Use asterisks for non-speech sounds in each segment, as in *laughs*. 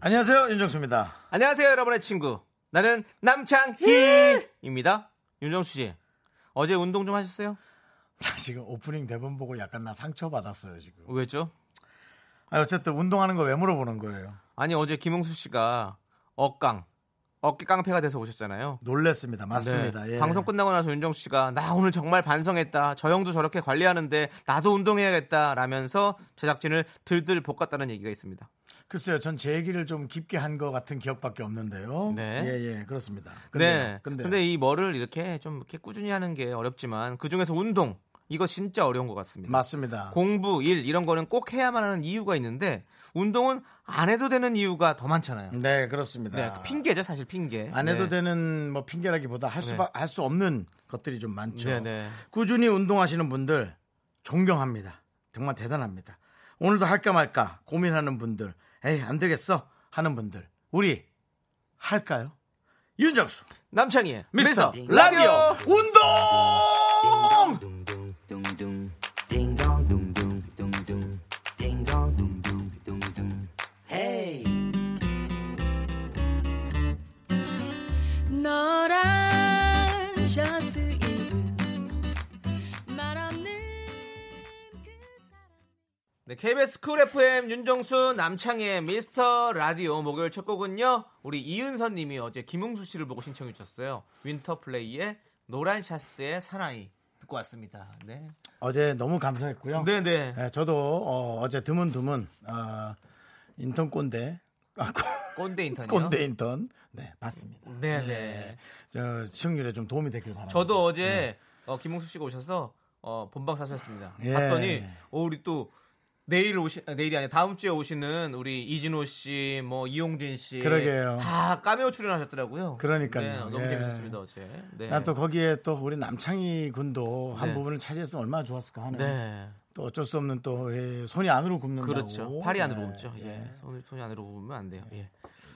안녕하세요 윤정수입니다. 안녕하세요, 여러분의 친구. 나는 남창희입니다. 윤정수 씨, 어제 운동 좀 하셨어요? 나 지금 오프닝 대본 보고 약간 나 상처 받았어요 지금. 왜죠? 아 어쨌든 운동하는 거 왜 물어보는 거예요? 아니 어제 김홍수 씨가 억강, 어깨 깡패가 돼서 오셨잖아요. 놀랬습니다. 맞습니다. 네. 예. 방송 끝나고 나서 윤정수 씨가 나 오늘 정말 반성했다. 저 형도 저렇게 관리하는데 나도 운동해야겠다. 라면서 제작진을 들들 볶았다는 얘기가 있습니다. 글쎄요, 전 제 얘기를 좀 깊게 한 것 같은 기억밖에 없는데요. 네. 예, 예, 그렇습니다. 네. 근데 근데 이 뭐를 이렇게 좀 이렇게 꾸준히 하는 게 어렵지만 그 중에서 운동 이거 진짜 어려운 것 같습니다. 맞습니다. 공부, 일 이런 거는 꼭 해야만 하는 이유가 있는데 운동은 안 해도 되는 이유가 더 많잖아요. 네, 그렇습니다. 네, 핑계죠, 사실 핑계. 안 해도 네. 되는 뭐 핑계라기보다 할 수 네. 할수 없는 것들이 좀 많죠. 네, 네. 꾸준히 운동하시는 분들 존경합니다. 정말 대단합니다. 오늘도 할까 말까 고민하는 분들, 에이 안 되겠어 하는 분들, 우리 할까요? 윤정수 남창희의 미스터 미스터 라디오 운동. 네, KBS 쿨 FM 윤정수 남창희의 미스터 라디오 목요일 첫 곡은요. 우리 이은선 님이 어제 김웅수 씨를 보고 신청해 주셨어요. 윈터플레이의 노란 샤스의 사나이 듣고 왔습니다. 네. 어제 너무 감사했고요. 네, 네. 네, 저도 어, 제 드문드문 어, 인턴 꼰대 아, 꼰대 인턴이요. *laughs* 꼰대 인턴 네 봤습니다. 네, 네. 저 시청률에 좀 도움이 됐길 바랍니다. 저도 어제 어, 김웅수 씨가 오셔서 어, 본방 사수했습니다. 예. 봤더니 어, 우리 또 내일 오시 아, 내일이 아니라 다음 주에 오시는 우리 이진호 씨, 뭐 이용진 씨, 그러게요. 다 까메오 출연하셨더라고요. 그러니까요. 네, 너무 예. 재밌었습니다 어제. 네. 난또 거기에 또 우리 남창희 군도 한 네. 부분을 차지했으면 얼마나 좋았을까 하는 네. 또 어쩔 수 없는 또 예, 손이 안으로 굽는다고 그렇죠. 팔이 안으로 네. 굽죠. 예. 손이 손이 안으로 굽으면 안 돼요. 예.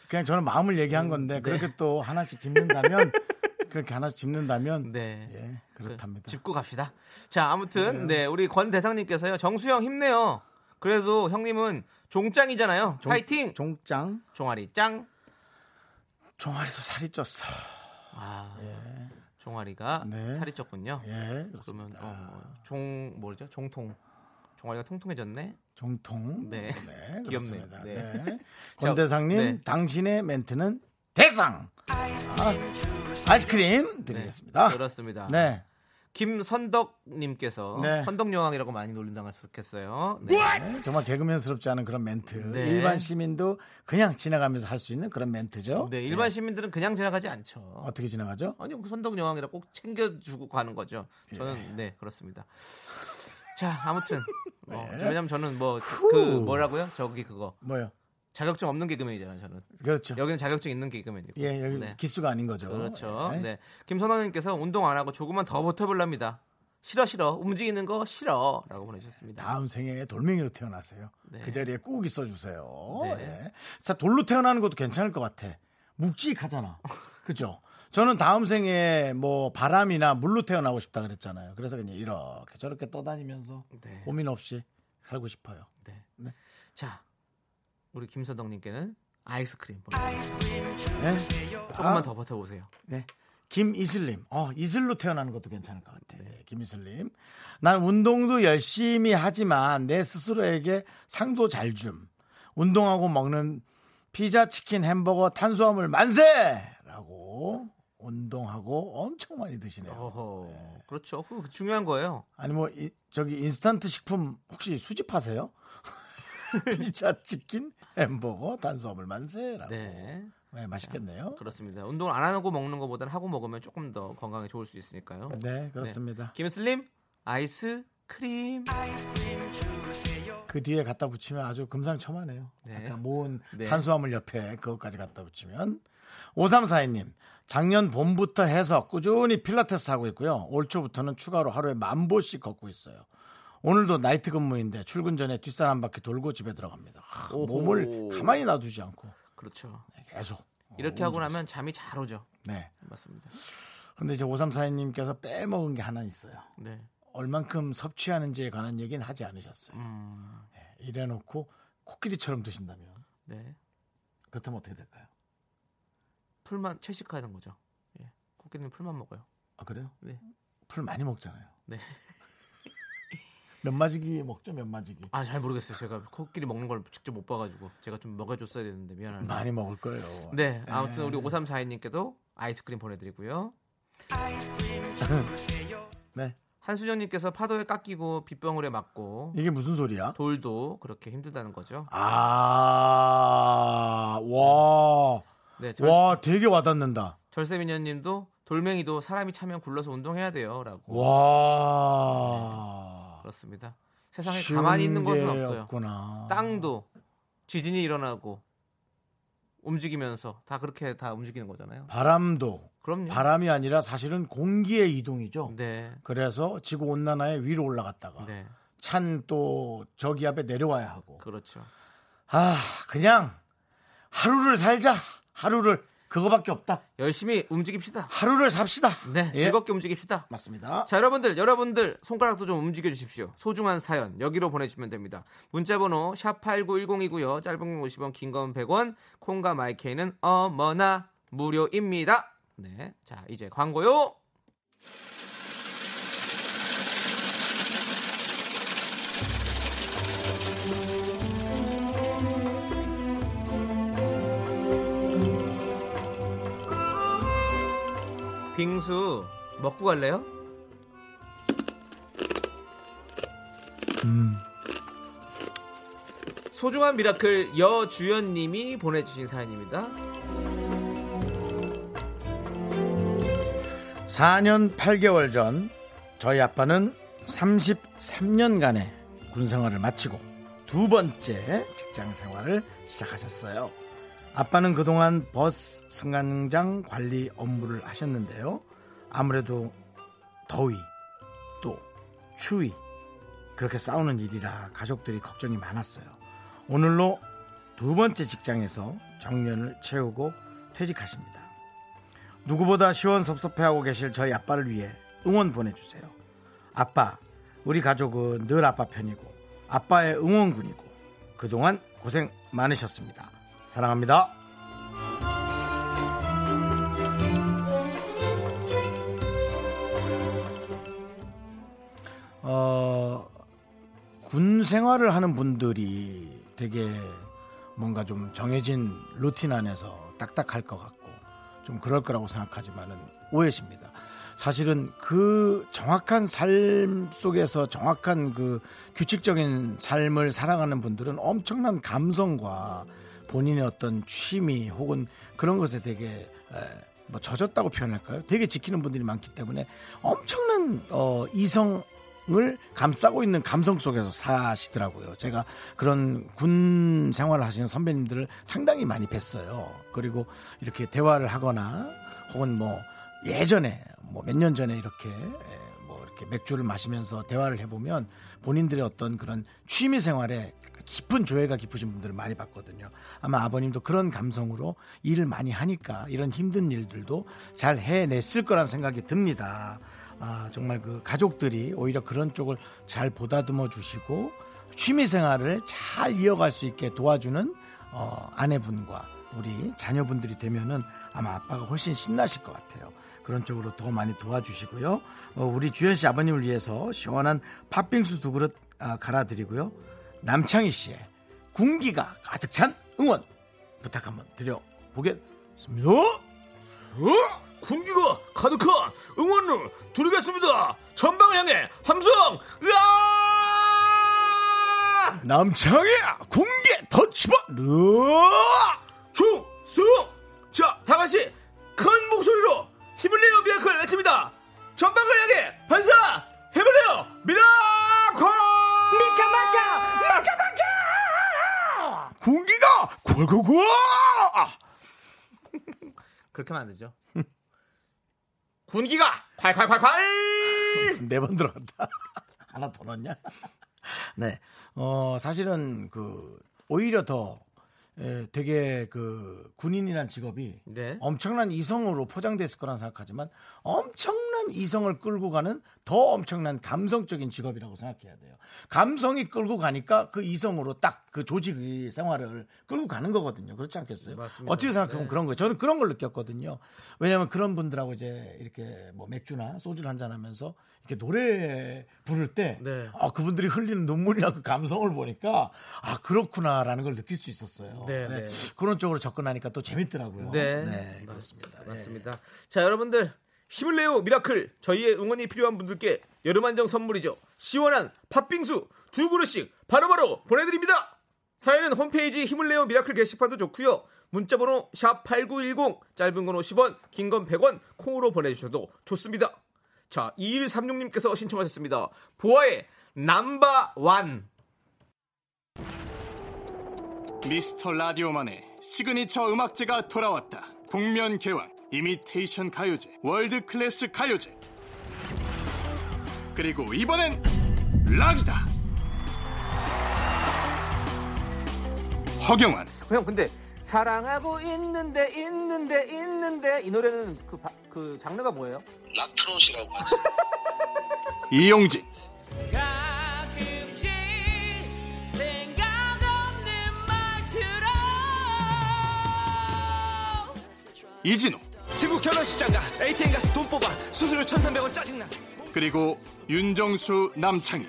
그냥 저는 마음을 얘기한 건데 그렇게 또 하나씩 짚는다면 *laughs* 그렇게 하나씩 짚는다면 네. 예 그렇답니다. 짚고 갑시다. 자, 아무튼 네, 우리 권 대상님께서요. 정수영 힘내요. 그래도 형님은 종짱이잖아요. 종- 파이팅. 종짱 종아리 짱. 종아리도 살이 쪘어. 아. 종아리가 네. 살이 쪘군요. 예 그러면. 어, 종 뭐죠? 종통. 종아리가 통통해졌네. 종통 네. 네. *laughs* 그렇습니다. 네. 네. *laughs* 권대상님 네. 당신의 멘트는 대상 아, 아이스크림 드리겠습니다. 그렇습니다. 네. 김선덕님께서 네. 선덕여왕이라고 많이 놀림당했었겠어요. 네. 네, 정말 개그맨스럽지 않은 그런 멘트. 네. 일반 시민도 그냥 지나가면서 할 수 있는 그런 멘트죠. 네, 일반 시민들은 그냥 지나가지 않죠. 어떻게 지나가죠? 아니 그 선덕여왕이라 꼭 챙겨주고 가는 거죠. 저는 네 그렇습니다. 자 아무튼 어, 왜냐면 저는 뭐 그 뭐라고요? 저기 그거 뭐요? 자격증 없는 개그맨이잖아요. 저는 그렇죠. 여기는 자격증 있는 개그맨이고. 예, 여기 네. 기수가 아닌 거죠. 그렇죠. 예. 네. 김선호님께서 운동 안 하고 조금만 더 버텨볼랍니다. 싫어 싫어 움직이는 거 싫어라고 보내주셨습니다. 다음 생에 돌멩이로 태어나세요. 네. 그 자리에 꾹 있어주세요. 네. 예. 자, 돌로 태어나는 것도 괜찮을 것 같아. 묵직하잖아. *laughs* 그죠? 저는 다음 생에 뭐 바람이나 물로 태어나고 싶다 그랬잖아요. 그래서 그냥 이렇게 저렇게 떠다니면서 네. 고민 없이 살고 싶어요. 네. 네. 자 우리 김선덕님께는 아이스크림 보내드립니다. 네? 조금만 아, 더 버텨보세요. 네. 김이슬님, 어, 이슬로 태어나는 것도 괜찮을 것 같아. 김이슬님. 난 운동도 열심히 하지만 내 스스로에게 상도 잘 줌. 운동하고 먹는 피자, 치킨, 햄버거, 탄수화물 만세! 라고 운동하고 엄청 많이 드시네요. 어허, 그렇죠. 그 중요한 거예요. 아니, 뭐, 이- 저기 인스턴트 식품 혹시 수집하세요? *laughs* 피자, 치킨, 햄버거, 탄수화물 만세라고. 네. 네. 맛있겠네요. 그렇습니다. 운동을 안 하고 먹는 것보다는 하고 먹으면 조금 더 건강에 좋을 수 있으니까요. 네, 그렇습니다. 김슬림 아이스 크림. 그 뒤에 갖다 붙이면 아주 금상첨화네요. 네. 약간 모은 네. 탄수화물 옆에 그것까지 갖다 붙이면 5342님 작년 봄부터 해서 꾸준히 필라테스 하고 있고요. 올 초부터는 추가로 하루에 만 보씩 걷고 있어요. 오늘도 나이트 근무인데 출근 전에 뒷산 한 바퀴 돌고 집에 들어갑니다. 하, 오호. 몸을 가만히 놔두지 않고 그렇죠. 계속 이렇게 어, 하고. 나면 잠이 잘 오죠. 네. 맞습니다. 근데 이제 5342님께서 빼먹은 게 하나 있어요. 네. 얼만큼 섭취하는지에 관한 얘기는 하지 않으셨어요. 음, 이래놓고 코끼리처럼 드신다면 네. 그렇다면 어떻게 될까요? 풀만 채식하는 거죠. 예. 코끼리는 풀만 먹어요. 아 그래요? 네. 풀 많이 먹잖아요. 네. *laughs* 몇 마지기 먹죠? 몇 마지기? 아, 잘 모르겠어요. 제가 코끼리 먹는 걸 직접 못 봐가지고 제가 좀 먹여줬어야 되는데 미안합니다. 많이 먹을 거예요. 네, 아무튼 우리 5342님께도 아이스크림 보내드리고요. *laughs* 네. 한수정님께서 파도에 깎이고 빗방울에 맞고 이게 무슨 소리야? 돌도 그렇게 힘들다는 거죠. 아, 와, 네, 절, 와, 되게 와닿는다. 절세미녀님도 돌멩이도 사람이 차면 굴러서 운동해야 돼요라고 와, 그렇습니다. 세상에 가만히 있는 것은 게 없어요. 없구나. 땅도 지진이 일어나고 움직이면서 다 그렇게 다 움직이는 거잖아요. 바람도 그럼요. 바람이 아니라 사실은 공기의 이동이죠. 네, 그래서 지구 온난화에 위로 올라갔다가 네, 찬또 저기압에 내려와야 하고. 그렇죠. 아, 그냥 하루를 살자. 하루를 그거밖에 없다. 열심히 움직입시다. 하루를 삽시다. 네, 예. 즐겁게 움직입시다. 맞습니다. 자, 여러분들, 여러분들 손가락도 좀 움직여 주십시오. 소중한 사연 여기로 보내주시면 됩니다. 문자번호 샵 #8910이고요. 짧은 건 50원, 긴 건 100원. 콩과 마이케이는 어머나 무료입니다. 네, 자 이제 광고요. 빙수 먹고 갈래요? 소중한 miracle 여주연님이 보내주신 사연입니다. 4년 8개월 전 저희 아빠는 33년간의 군 생활을 마치고 두 번째 직장 생활을 시작하셨어요. 아빠는 그동안 버스 승강장 관리 업무를 하셨는데요. 아무래도 더위 또 추위 그렇게 싸우는 일이라 가족들이 걱정이 많았어요. 오늘로 두 번째 직장에서 정년을 채우고 퇴직하십니다. 누구보다 시원섭섭해하고 계실 저희 아빠를 위해 응원 보내주세요. 아빠, 우리 가족은 늘 아빠 편이고 아빠의 응원군이고 그동안 고생 많으셨습니다. 사랑합니다. 어, 군 생활을 하는 분들이 되게 뭔가 좀 정해진 루틴 안에서 딱딱할 것 같고 좀 그럴 거라고 생각하지만은 오해십니다. 사실은 그 정확한 삶 속에서 정확한 그 규칙적인 삶을 살아가는 분들은 엄청난 감성과 본인의 어떤 취미 혹은 그런 것에 되게 에, 뭐 젖었다고 표현할까요? 되게 지키는 분들이 많기 때문에 엄청난 어, 이성 을 감싸고 있는 감성 속에서 사시더라고요. 제가 그런 군 생활을 하시는 선배님들을 상당히 많이 뵀어요. 그리고 이렇게 대화를 하거나 혹은 뭐 예전에 뭐 몇 년 전에 이렇게 에, 뭐 이렇게 맥주를 마시면서 대화를 해보면 본인들의 어떤 그런 취미 생활에 깊은 조예가 깊으신 분들을 많이 봤거든요. 아마 아버님도 그런 감성으로 일을 많이 하니까 이런 힘든 일들도 잘 해냈을 거란 생각이 듭니다. 아, 정말 그 가족들이 오히려 그런 쪽을 잘 보다듬어 주시고 취미 생활을 잘 이어갈 수 있게 도와주는 어, 아내분과 우리 자녀분들이 되면은 아마 아빠가 훨씬 신나실 것 같아요. 그런 쪽으로 더 많이 도와주시고요. 어, 우리 주현 씨 아버님을 위해서 시원한 팥빙수 두 그릇 아, 갈아드리고요. 남창희 씨의 군기가 가득 찬 응원 부탁 한번 드려보겠습니다. 어? 군기가 가득한 응원을 드리겠습니다. 전방을 향해 함성! 으아! 남창희 군기 더 집어 넣어! 충승! 자, 다 같이 큰 목소리로 내요 미라클 외칩니다. 전방을 향해 반사! 내요 미라클! 미카마카! 미카마카! 군기가 골고루! 그렇게 만드죠. 군기가 콸콸콸콸! *laughs* 네 번 들어갔다. 하나 더 넣었냐? 네. 어, 사실은 그 오히려 더 에, 되게 그, 군인이란 직업이 네. 엄청난 이성으로 포장됐을 거란 생각하지만 엄청난 이성을 끌고 가는 더 엄청난 감성적인 직업이라고 생각해야 돼요. 감성이 끌고 가니까 그 이성으로 딱 그 조직의 생활을 끌고 가는 거거든요. 그렇지 않겠어요? 맞습니다. 어찌 생각하면 네. 그런 거예요. 저는 그런 걸 느꼈거든요. 왜냐하면 그런 분들하고 이제 이렇게 뭐 맥주나 소주를 한잔 하면서 이렇게 노래 부를 때 네. 아, 그분들이 흘리는 눈물이나 그 감성을 보니까 아, 그렇구나라는 걸 느낄 수 있었어요. 네, 네. 그런 쪽으로 접근하니까 또 재밌더라고요. 네. 그렇습니다. 예. 맞습니다. 자, 여러분들 힘을 내요 miracle 저희의 응원이 필요한 분들께 여름 한정 선물이죠. 시원한 팥빙수 두 그릇씩 바로바로 보내드립니다. 사연은 홈페이지 힘을 내요 miracle 게시판도 좋고요. 문자번호 샵 #8910 짧은 건 50원, 긴 건 100원 콩으로 보내주셔도 좋습니다. 자, 2136님께서 신청하셨습니다. 보아의 Number One. 미스터 라디오만의 시그니처 음악제가 돌아왔다. 복면 개왕, 이미테이션 가요제, world class 가요제. 그리고 이번엔 락이다. 허경환, 형 근데 사랑하고 있는데 있는데 있는데 이 노래는 그, 바- 그 장르가 뭐예요? 락트롯이라고 하죠. *laughs* 이용진, 가끔씩 생각 없는 이진우, 지구 결혼식장 가 ATM 가서 돈 뽑아 수수료 1300원 짜증나 그리고 윤정수, 남창희.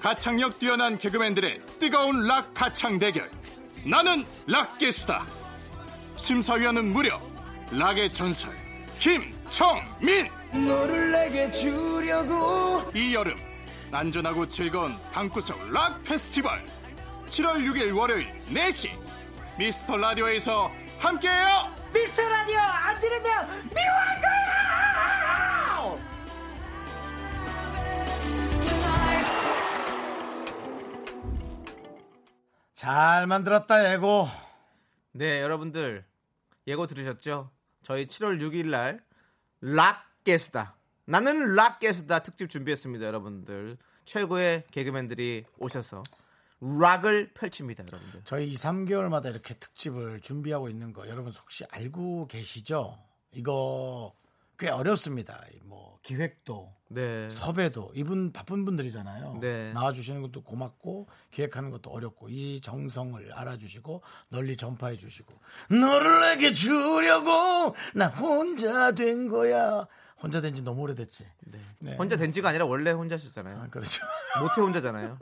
가창력 뛰어난 개그맨들의 뜨거운 락 가창 대결. 나는 락 개수다. 심사위원은 무려 락의 전설 김청민. 너를 내게 주려고 이 여름 안전하고 즐거운 방구석 락 페스티벌 7월 6일 월요일 4시 미스터 라디오에서 함께해요. 미스터 라디오 안 들으면 미워할 거야 잘 만들었다 예고. 네, 여러분들 예고 들으셨죠? 저희 7월 6일 날 락게스다. 나는 락게스다 특집 준비했습니다, 여러분들. 최고의 개그맨들이 오셔서 락을 펼칩니다, 여러분들. 저희 2, 3개월마다 이렇게 특집을 준비하고 있는 거 여러분 혹시 알고 계시죠? 이거 꽤 어렵습니다. 이뭐 기획도 네. 섭외도 이분 바쁜 분들이잖아요. 네. 나와주시는 것도 고맙고 기획하는 것도 어렵고 이 정성을 알아주시고 널리 전파해 주시고 너를 내게 주려고 나 혼자 된 거야. 혼자 된 지 너무 오래됐지. 네. 혼자 된 지가 아니라 원래 혼자셨잖아요. 아, 그렇죠. *laughs* 모태 혼자잖아요.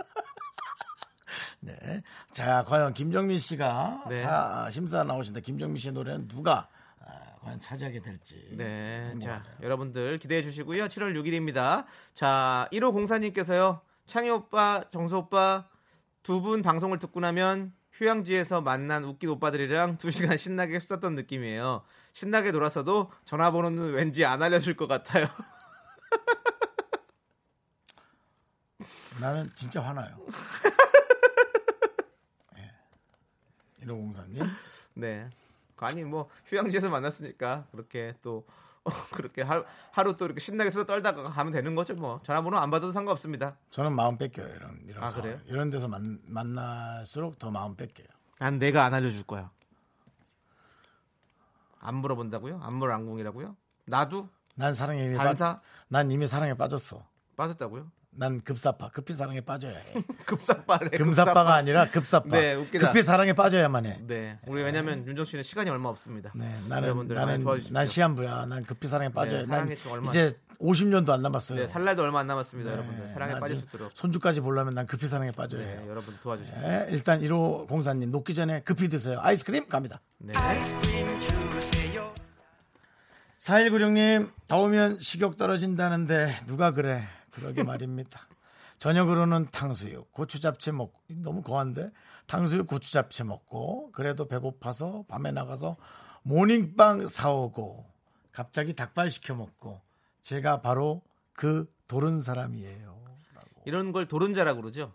네. 자, 과연 김정민 씨가 네. 사- 심사 나오신다. 김정민 씨의 노래는 누가 아, 과연 차지하게 될지. 네. 자, 궁금하네요. 여러분들 기대해 주시고요. 7월 6일입니다. 자, 1호 공사님께서요. 창희 오빠, 정수 오빠 두 분 방송을 듣고 나면 휴양지에서 만난 웃긴 오빠들이랑 두 시간 신나게 썼던 느낌이에요. 신나게 놀아서도 전화번호는 왠지 안 알려줄 것 같아요. *laughs* 나는 진짜 화나요. *laughs* 예. 1504님. 네. 아니 뭐 휴양지에서 만났으니까 그렇게 또 *laughs* 어, 그렇게 하루, 하루 또 이렇게 신나게 써 떨다가 가면 되는 거죠 뭐 전화번호 안 받아도 상관없습니다. 저는 마음 뺏겨요. 이런, 이런 아, 상황. 그래요? 이런 데서 만, 만날수록 더 마음 뺏겨요. 난 내가 안 알려줄 거야. 안 물어본다고요? 안 물안궁이라고요? 나도 난 사랑에 반사? 빠, 난 이미 사랑에 빠졌어. 빠졌다고요? 난 급사파. 급히 사랑에 빠져야 해. *laughs* 급사빠래. 금사빠가 아니라 급사파. 네, 웃기다. 급히 사랑에 빠져야만 해. 네, 우리 왜냐면 윤정 씨는 시간이 얼마 없습니다. 네, 나는 여러분들 나는 도와주십시오. 난 시한부야. 난 급히 사랑에 빠져야 해. 난 얼마- 이제 50년도 안 남았어요. 네, 살 날도 얼마 안 남았습니다, 네, 여러분들. 사랑에 나 빠질 지금 수 있도록. 손주까지 보려면 난 급히 사랑에 빠져야 네, 해요. 여러분 도와주십시오. 네, 일단 1호 공사님 녹기 전에 급히 드세요. 아이스크림 갑니다. 네. 4196님, 더우면 식욕 떨어진다는데 누가 그래? 그러게 말입니다. 저녁으로는 탕수육, 고추 잡채 먹고, 너무 거한데? 탕수육, 고추 잡채 먹고, 그래도 배고파서 밤에 나가서 모닝빵 사오고, 갑자기 닭발 시켜 먹고, 제가 바로 그 도른 사람이에요. 이런 걸 도른자라고 그러죠?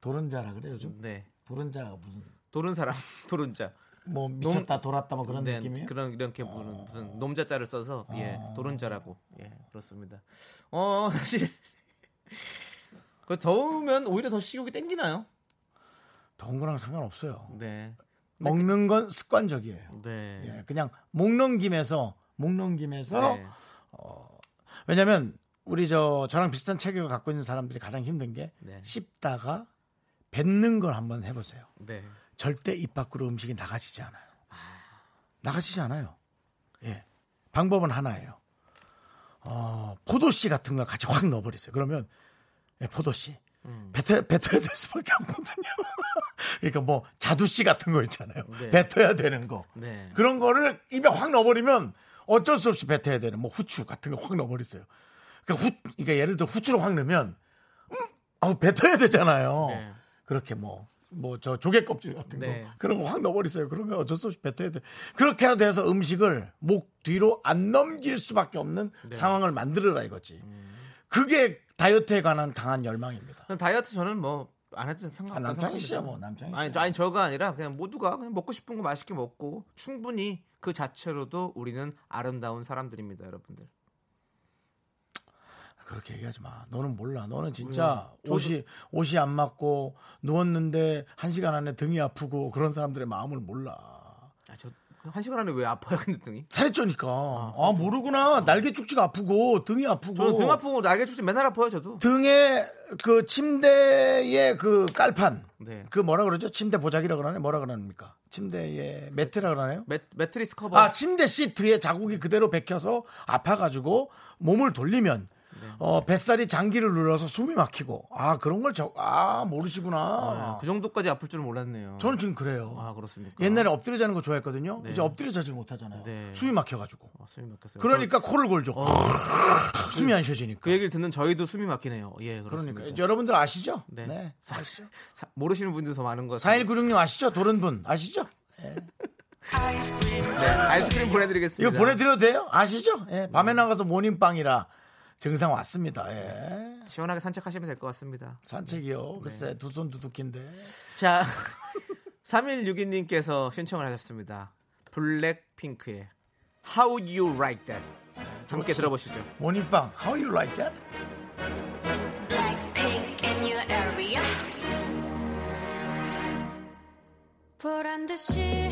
도른자라 그래, 요즘? 네. 도른자가 무슨, 도른 사람, *laughs* 도른자. 뭐 미쳤다 돌았다 뭐 그런 네, 느낌이에요? 그런 이렇게 부르는 무슨 놈자자를 써서 예 도른자라고 예 그렇습니다. 어 사실 그 더우면 오히려 더 식욕이 땡기나요? 더운 거랑 상관없어요. 네, 먹는 건 습관적이에요. 네, 예, 그냥 목 넘 김에서 목 넘 김에서 네. 왜냐면 우리 저 저랑 비슷한 체격을 갖고 있는 사람들이 가장 힘든 게 네. 씹다가 뱉는 걸 한번 해보세요. 네. 절대 입 밖으로 음식이 나가지지 않아요. 나가지지 않아요. 예. 방법은 하나예요. 어, 포도씨 같은 걸 같이 확 넣어버리세요. 그러면, 예, 포도씨. 음. 뱉어야, 뱉어야 될 수밖에 없거든요. *laughs* 그러니까 뭐, 자두씨 같은 거 있잖아요. 네. 뱉어야 되는 거. 네. 그런 거를 입에 확 넣어버리면 어쩔 수 없이 뱉어야 되는 뭐 후추 같은 거 확 넣어버리세요. 그러니까 후, 그러니까 예를 들어 후추를 확 넣으면, 음, 아, 뱉어야 되잖아요. 네. 그렇게 뭐, 뭐, 저 조개 껍질 같은 거. 네. 그런 거 확 넣어버리세요. 그러면 어쩔 수 없이 뱉어야 돼. 그렇게라도 해서 음식을 목 뒤로 안 넘길 수밖에 없는 네. 상황을 만들어라 이거지. 음. 그게 다이어트에 관한 강한 열망입니다. 다이어트 저는 뭐 안 해도 아, 상관없다고 남창희 씨야. 뭐, 남창희 씨. 아니, 저- 아니 저가 아니라 그냥 모두가 그냥 먹고 싶은 거 맛있게 먹고 충분히 그 자체로도 우리는 아름다운 사람들입니다, 여러분들. 그렇게 얘기하지 마. 너는 몰라. 너는 진짜 음, 저도- 옷이 옷이 안 맞고 누웠는데 한 시간 안에 등이 아프고 그런 사람들의 마음을 몰라. 아, 저한 시간 안에 왜 아파요, 근데 등이? 살이 쪄니까. 아, 모르구나. 날개 축지가 아프고 등이 아프고. 저는 등 아프고 날개 축제 맨날 아파요, 저도. 등에 그 침대의 그 깔판. 네. 그 뭐라 그러죠? 침대 보자기라 그러네. 뭐라 그럽니까? 침대의 매트라 그러나요? 매, 매트리스 커버. 아, 침대 시트에 자국이 그대로 bek혀서 아파 가지고 몸을 돌리면 네. 어, 뱃살이 장기를 눌러서 숨이 막히고 아 그런 걸 저, 아 모르시구나. 아, 그 정도까지 아플 줄은 몰랐네요. 저는 지금 그래요. 아, 그렇습니까? 옛날에 엎드려 자는 거 좋아했거든요. 네. 이제 엎드려 자질 못하잖아요. 네. 숨이 막혀가지고. 어, 숨이 막혔어요. 그러니까 코를 골죠. 저- 어, *laughs* 숨이 안 쉬어지니까. 그 얘기를 듣는 저희도 숨이 막히네요. 예, 그렇습니다. 그러니까 여러분들 아시죠? 네. 네. *laughs* 사- 사- 모르시는 분들 더 많은 것 같아요. 4196님 아시죠? 도른 분 아시죠? 네, 아이스크림 보내드리겠습니다. 이거 보내드려도 돼요? 아시죠? 예, 밤에 나가서 모닝빵이라 증상 왔습니다. 예. 시원하게 산책하시면 될 것 같습니다. 산책이요. 네. 글쎄 두손 두둑인데. 자, *laughs* 3162님께서 신청을 하셨습니다. 블랙핑크의 How You Like That. 함께 들어보시죠. 모닝빵. How you like that? 보란 듯이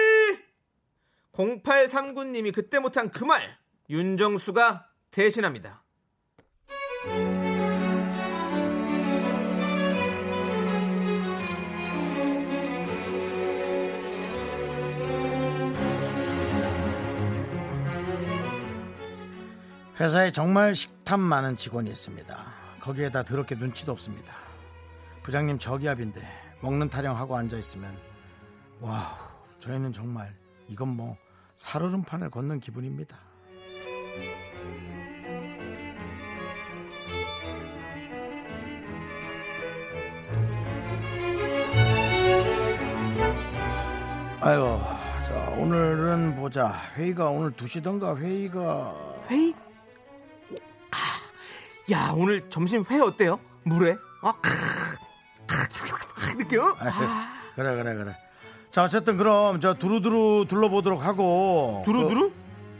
0839님이 그때 못한 그 말 윤정수가 대신합니다. 회사에 정말 식탐 많은 직원이 있습니다. 거기에다 더럽게 눈치도 없습니다. 부장님 저기압인데 먹는 타령하고 앉아 있으면 와우 저희는 정말 이건 뭐 살얼음판을 걷는 기분입니다. 아이고 자 오늘은 보자 회의가 오늘 2시던가 회의가 회의? 아, 야 오늘 점심 회 어때요? 물회? 아, 느껴요? 아, 그래 그래 그래 자 어쨌든 그럼 저 두루두루 둘러보도록 하고 두루두루?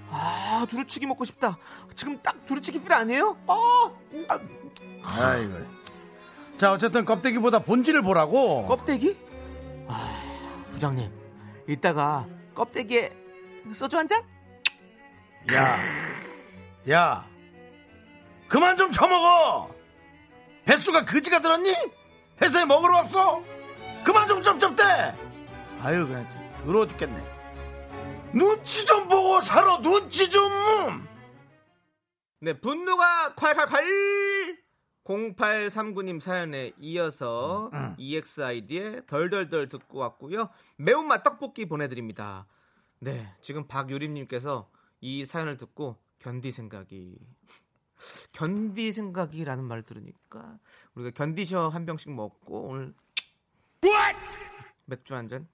아 두루치기 먹고 싶다. 지금 딱 두루치기 필 아니에요? 아, 아 그, 아이고 자 어쨌든 껍데기보다 본질을 보라고 껍데기? 아 부장님 이따가 껍데기에 소주 한 잔? 야 야, 그만 좀 처먹어! 뱃수가 그지가 들었니? 회사에 먹으러 왔어? 그만 좀 쩝쩝대! 아유, 그냥 더러워 죽겠네. 눈치 좀 보고 살아, 눈치 좀! 네, 분노가 콸콸콸! 0839님 사연에 이어서 EXID의 덜덜덜 듣고 왔고요. 매운맛 떡볶이 보내드립니다. 네, 지금 박유림님께서 이 사연을 듣고 견디 생각이 견디 생각이라는 말을 들으니까 우리가 견디셔 한 병씩 먹고 오늘 맥주 한 잔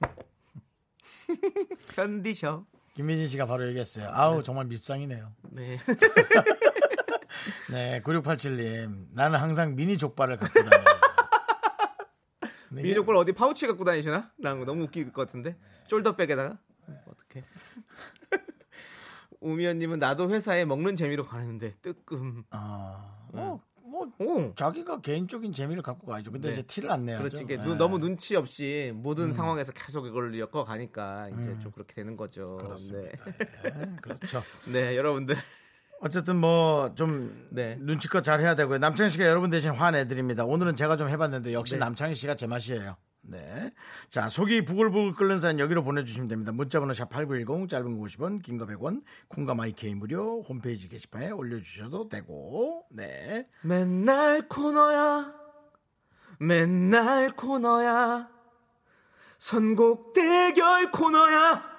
*laughs* 견디셔 김민진 씨가 바로 얘기했어요. 아우, 정말 밉상이네요. 네. *laughs* 네, 9687님. 나는 항상 미니 족발을 갖고 다녀요. 네, *laughs* 미니 족발 어디 파우치 갖고 다니시나? 라는 거 너무 웃길 것 같은데. 숄더백에다가. 어떻게? 우미연님은 나도 회사에 먹는 재미로 가는데 뜨끔. 아, 뭐, 뭐, 오. 자기가 개인적인 재미를 갖고 가야죠. 근데 네. 이제 티를 안 내야죠. 그렇지. 이게 네. 눈- 너무 눈치 없이 모든 상황에서 계속 이걸 엮어 가니까 이제 음. 좀 그렇게 되는 거죠. 그렇습니다. 네. 네, 그렇죠. *laughs* 네, 여러분들. 어쨌든 뭐 좀 네. 눈치껏 잘 해야 되고요. 남창희 씨가 여러분 대신 화내드립니다. 오늘은 제가 좀 해봤는데 역시 네. 남창희 씨가 제 맛이에요. 네. 자, 속이 부글부글 끓는 사연 여기로 보내주시면 됩니다. 문자번호 샵8910, 짧은 거 50원, 긴 거 100원, 콩과 마이케이 무료, 홈페이지 게시판에 올려주셔도 되고, 네. 맨날 코너야. 맨날 코너야. 선곡 대결 코너야.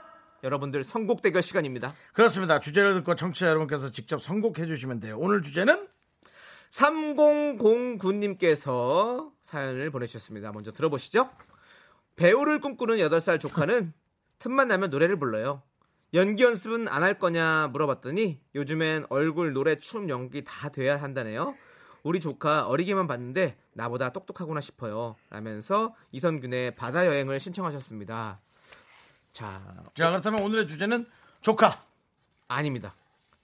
여러분들 선곡 대결 시간입니다. 그렇습니다. 주제를 듣고 청취자 여러분께서 직접 선곡해 주시면 돼요. 오늘 주제는 3009님께서 사연을 보내주셨습니다. 먼저 들어보시죠. 배우를 꿈꾸는 8살 조카는 틈만 나면 노래를 불러요. 연기 연습은 안 할 거냐 물어봤더니 요즘엔 얼굴, 노래, 춤, 연기 다 돼야 한다네요. 우리 조카 어리게만 봤는데 나보다 똑똑하구나 싶어요. 라면서 이선균의 바다 여행을 신청하셨습니다. 자, 자, 그렇다면 오늘의 주제는 조카. 아닙니다.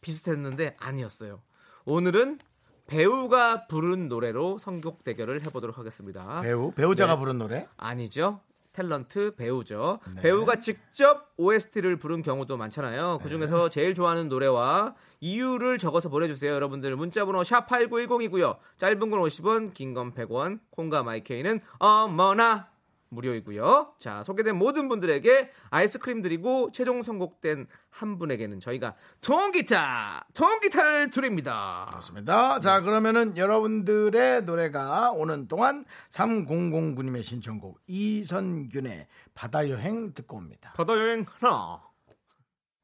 비슷했는데 아니었어요. 오늘은 배우가 부른 노래로 선곡 대결을 해보도록 하겠습니다. 배우, 배우자가 네. 부른 노래. 아니죠. 탤런트 배우죠. 네. 배우가 직접 OST를 부른 경우도 많잖아요. 그 중에서 제일 좋아하는 노래와 이유를 적어서 보내주세요. 여러분들 문자번호 샵 #8910이고요. 짧은 건 50원, 긴 건 100원, 콩과 마이케이는 어머나 무료이고요. 자 소개된 모든 분들에게 아이스크림 드리고 최종 선곡된 한 분에게는 저희가 통기타, 통기타를 드립니다. 그렇습니다. 자, 그러면은 여러분들의 노래가 오는 동안 3009님의 신청곡 이선균의 바다여행 듣고 옵니다. 바다 여행 하나.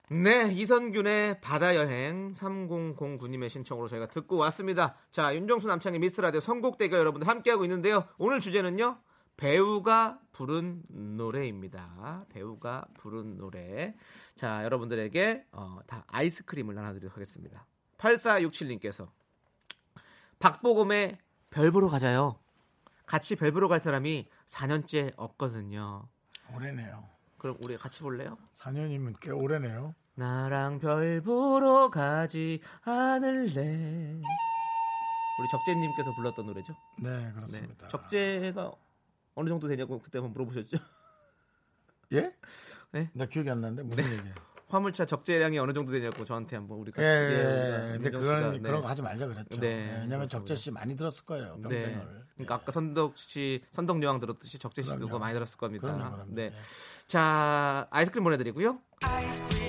네, 이선균의 바다 여행 3009님의 신청으로 저희가 듣고 왔습니다. 자, 윤정수 남창의 미스 라디오 선곡 대결 여러분들 함께하고 있는데요. 오늘 주제는요. 배우가 부른 노래입니다. 배우가 부른 노래. 자, 여러분들에게 어, 다 아이스크림을 나눠드리도록 하겠습니다. 8467님께서 박보검의 별 보러 가자요. 같이 별 보러 갈 사람이 4년째 없거든요. 오래네요. 그럼 우리 같이 볼래요? 4년이면 꽤 오래네요. 나랑 별 보러 가지 않을래. 우리 적재님께서 불렀던 노래죠. 네, 네. 그렇습니다. 적재가 어느 정도 되냐고 그때 한번 물어보셨죠. 예? 네. 나 기억이 안 나는데 무슨 얘기예요? 화물차 적재량이 어느 정도 되냐고 저한테 한번 우리가 예, 예, 우리가 예. 근데 그건 네. 그런 거 하지 말자 그랬죠. 네, 네, 왜냐면. 적재 씨 많이 들었을 거예요. 네. 평생을. 그러니까 아까 선덕 씨, 선덕 여왕 들었듯이 적재 씨도. 그거 많이 들었을 겁니다. 그럼요, 그럼요. 네. 네. 자, 아이스크림 보내드리고요.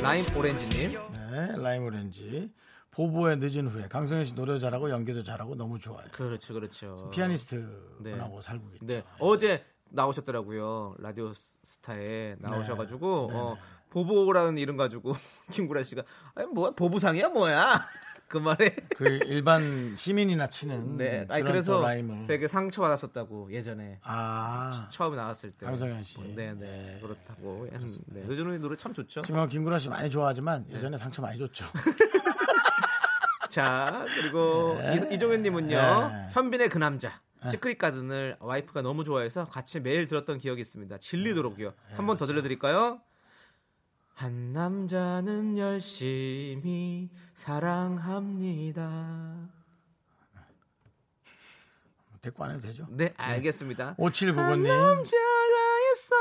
라임 오렌지님. 네, 라임 오렌지. 보보의 늦은 후에 강성현 씨 노래 잘하고 연기도 잘하고 너무 좋아요. 그렇죠, 그렇죠. 피아니스트 네. 살고 있죠. 네. 어제 나오셨더라고요. 라디오 스타에 나오셔가지고 네. 어, 보보라는 이름 가지고 *laughs* 김구라 씨가 아니 뭐야 보부상이야 뭐야 *laughs* 그 말에 그 일반 시민이나 치는 네. 아니 그래서 또 라임을 되게 상처 받았었다고 예전에 아 처음 나왔을 때. 강성현 씨. 네, 네. 네. 그렇다고. 네. 늦은 후에 노래 참 좋죠. 지금 김구라 씨 많이 좋아하지만 네. 예전에 상처 많이 줬죠. *laughs* 자, 그리고 이- 이종현님은요. 네. 현빈의 그 남자. 시크릿 가든을 와이프가 너무 좋아해서 같이 매일 들었던 기억이 있습니다. 질리도록요. 네. 한번 더 들려드릴까요? 한 남자는 열심히 사랑합니다. 데리고 안 해도 되죠. 네, 알겠습니다. 5799님. 남자가 있어.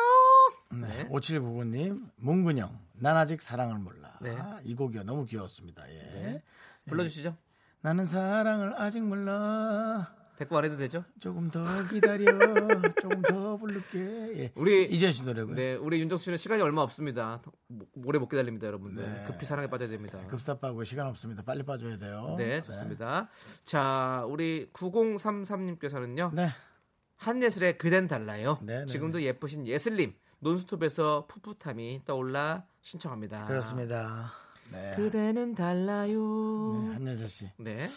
네. 5799님, 문근영, 난 아직 사랑을 몰라. 네. 아, 이 곡이요. 너무 귀여웠습니다. 예. 네. 불러주시죠. 나는 사랑을 아직 몰라. 대꾸 안 해도 되죠? 조금 더 기다려. *laughs* 조금 더 부를게. 예. 우리 이재 씨 노래고요. 네, 우리 윤정수 씨는 시간이 얼마 없습니다. 모- 모래 못 기다립니다, 여러분들. 네. 급히 사랑에 빠져야 됩니다. 급사빠고 시간 없습니다. 빨리 빠져야 돼요. 네, 좋습니다. 자, 우리 9033님께서는요. 네. 한예슬의 그댄 달라요. 네, 네, 지금도 예쁘신 예슬님 논스톱에서 풋풋함이 떠올라 신청합니다. 그렇습니다. 네. 그대는 달라요. 네, 한예슬 씨. 네.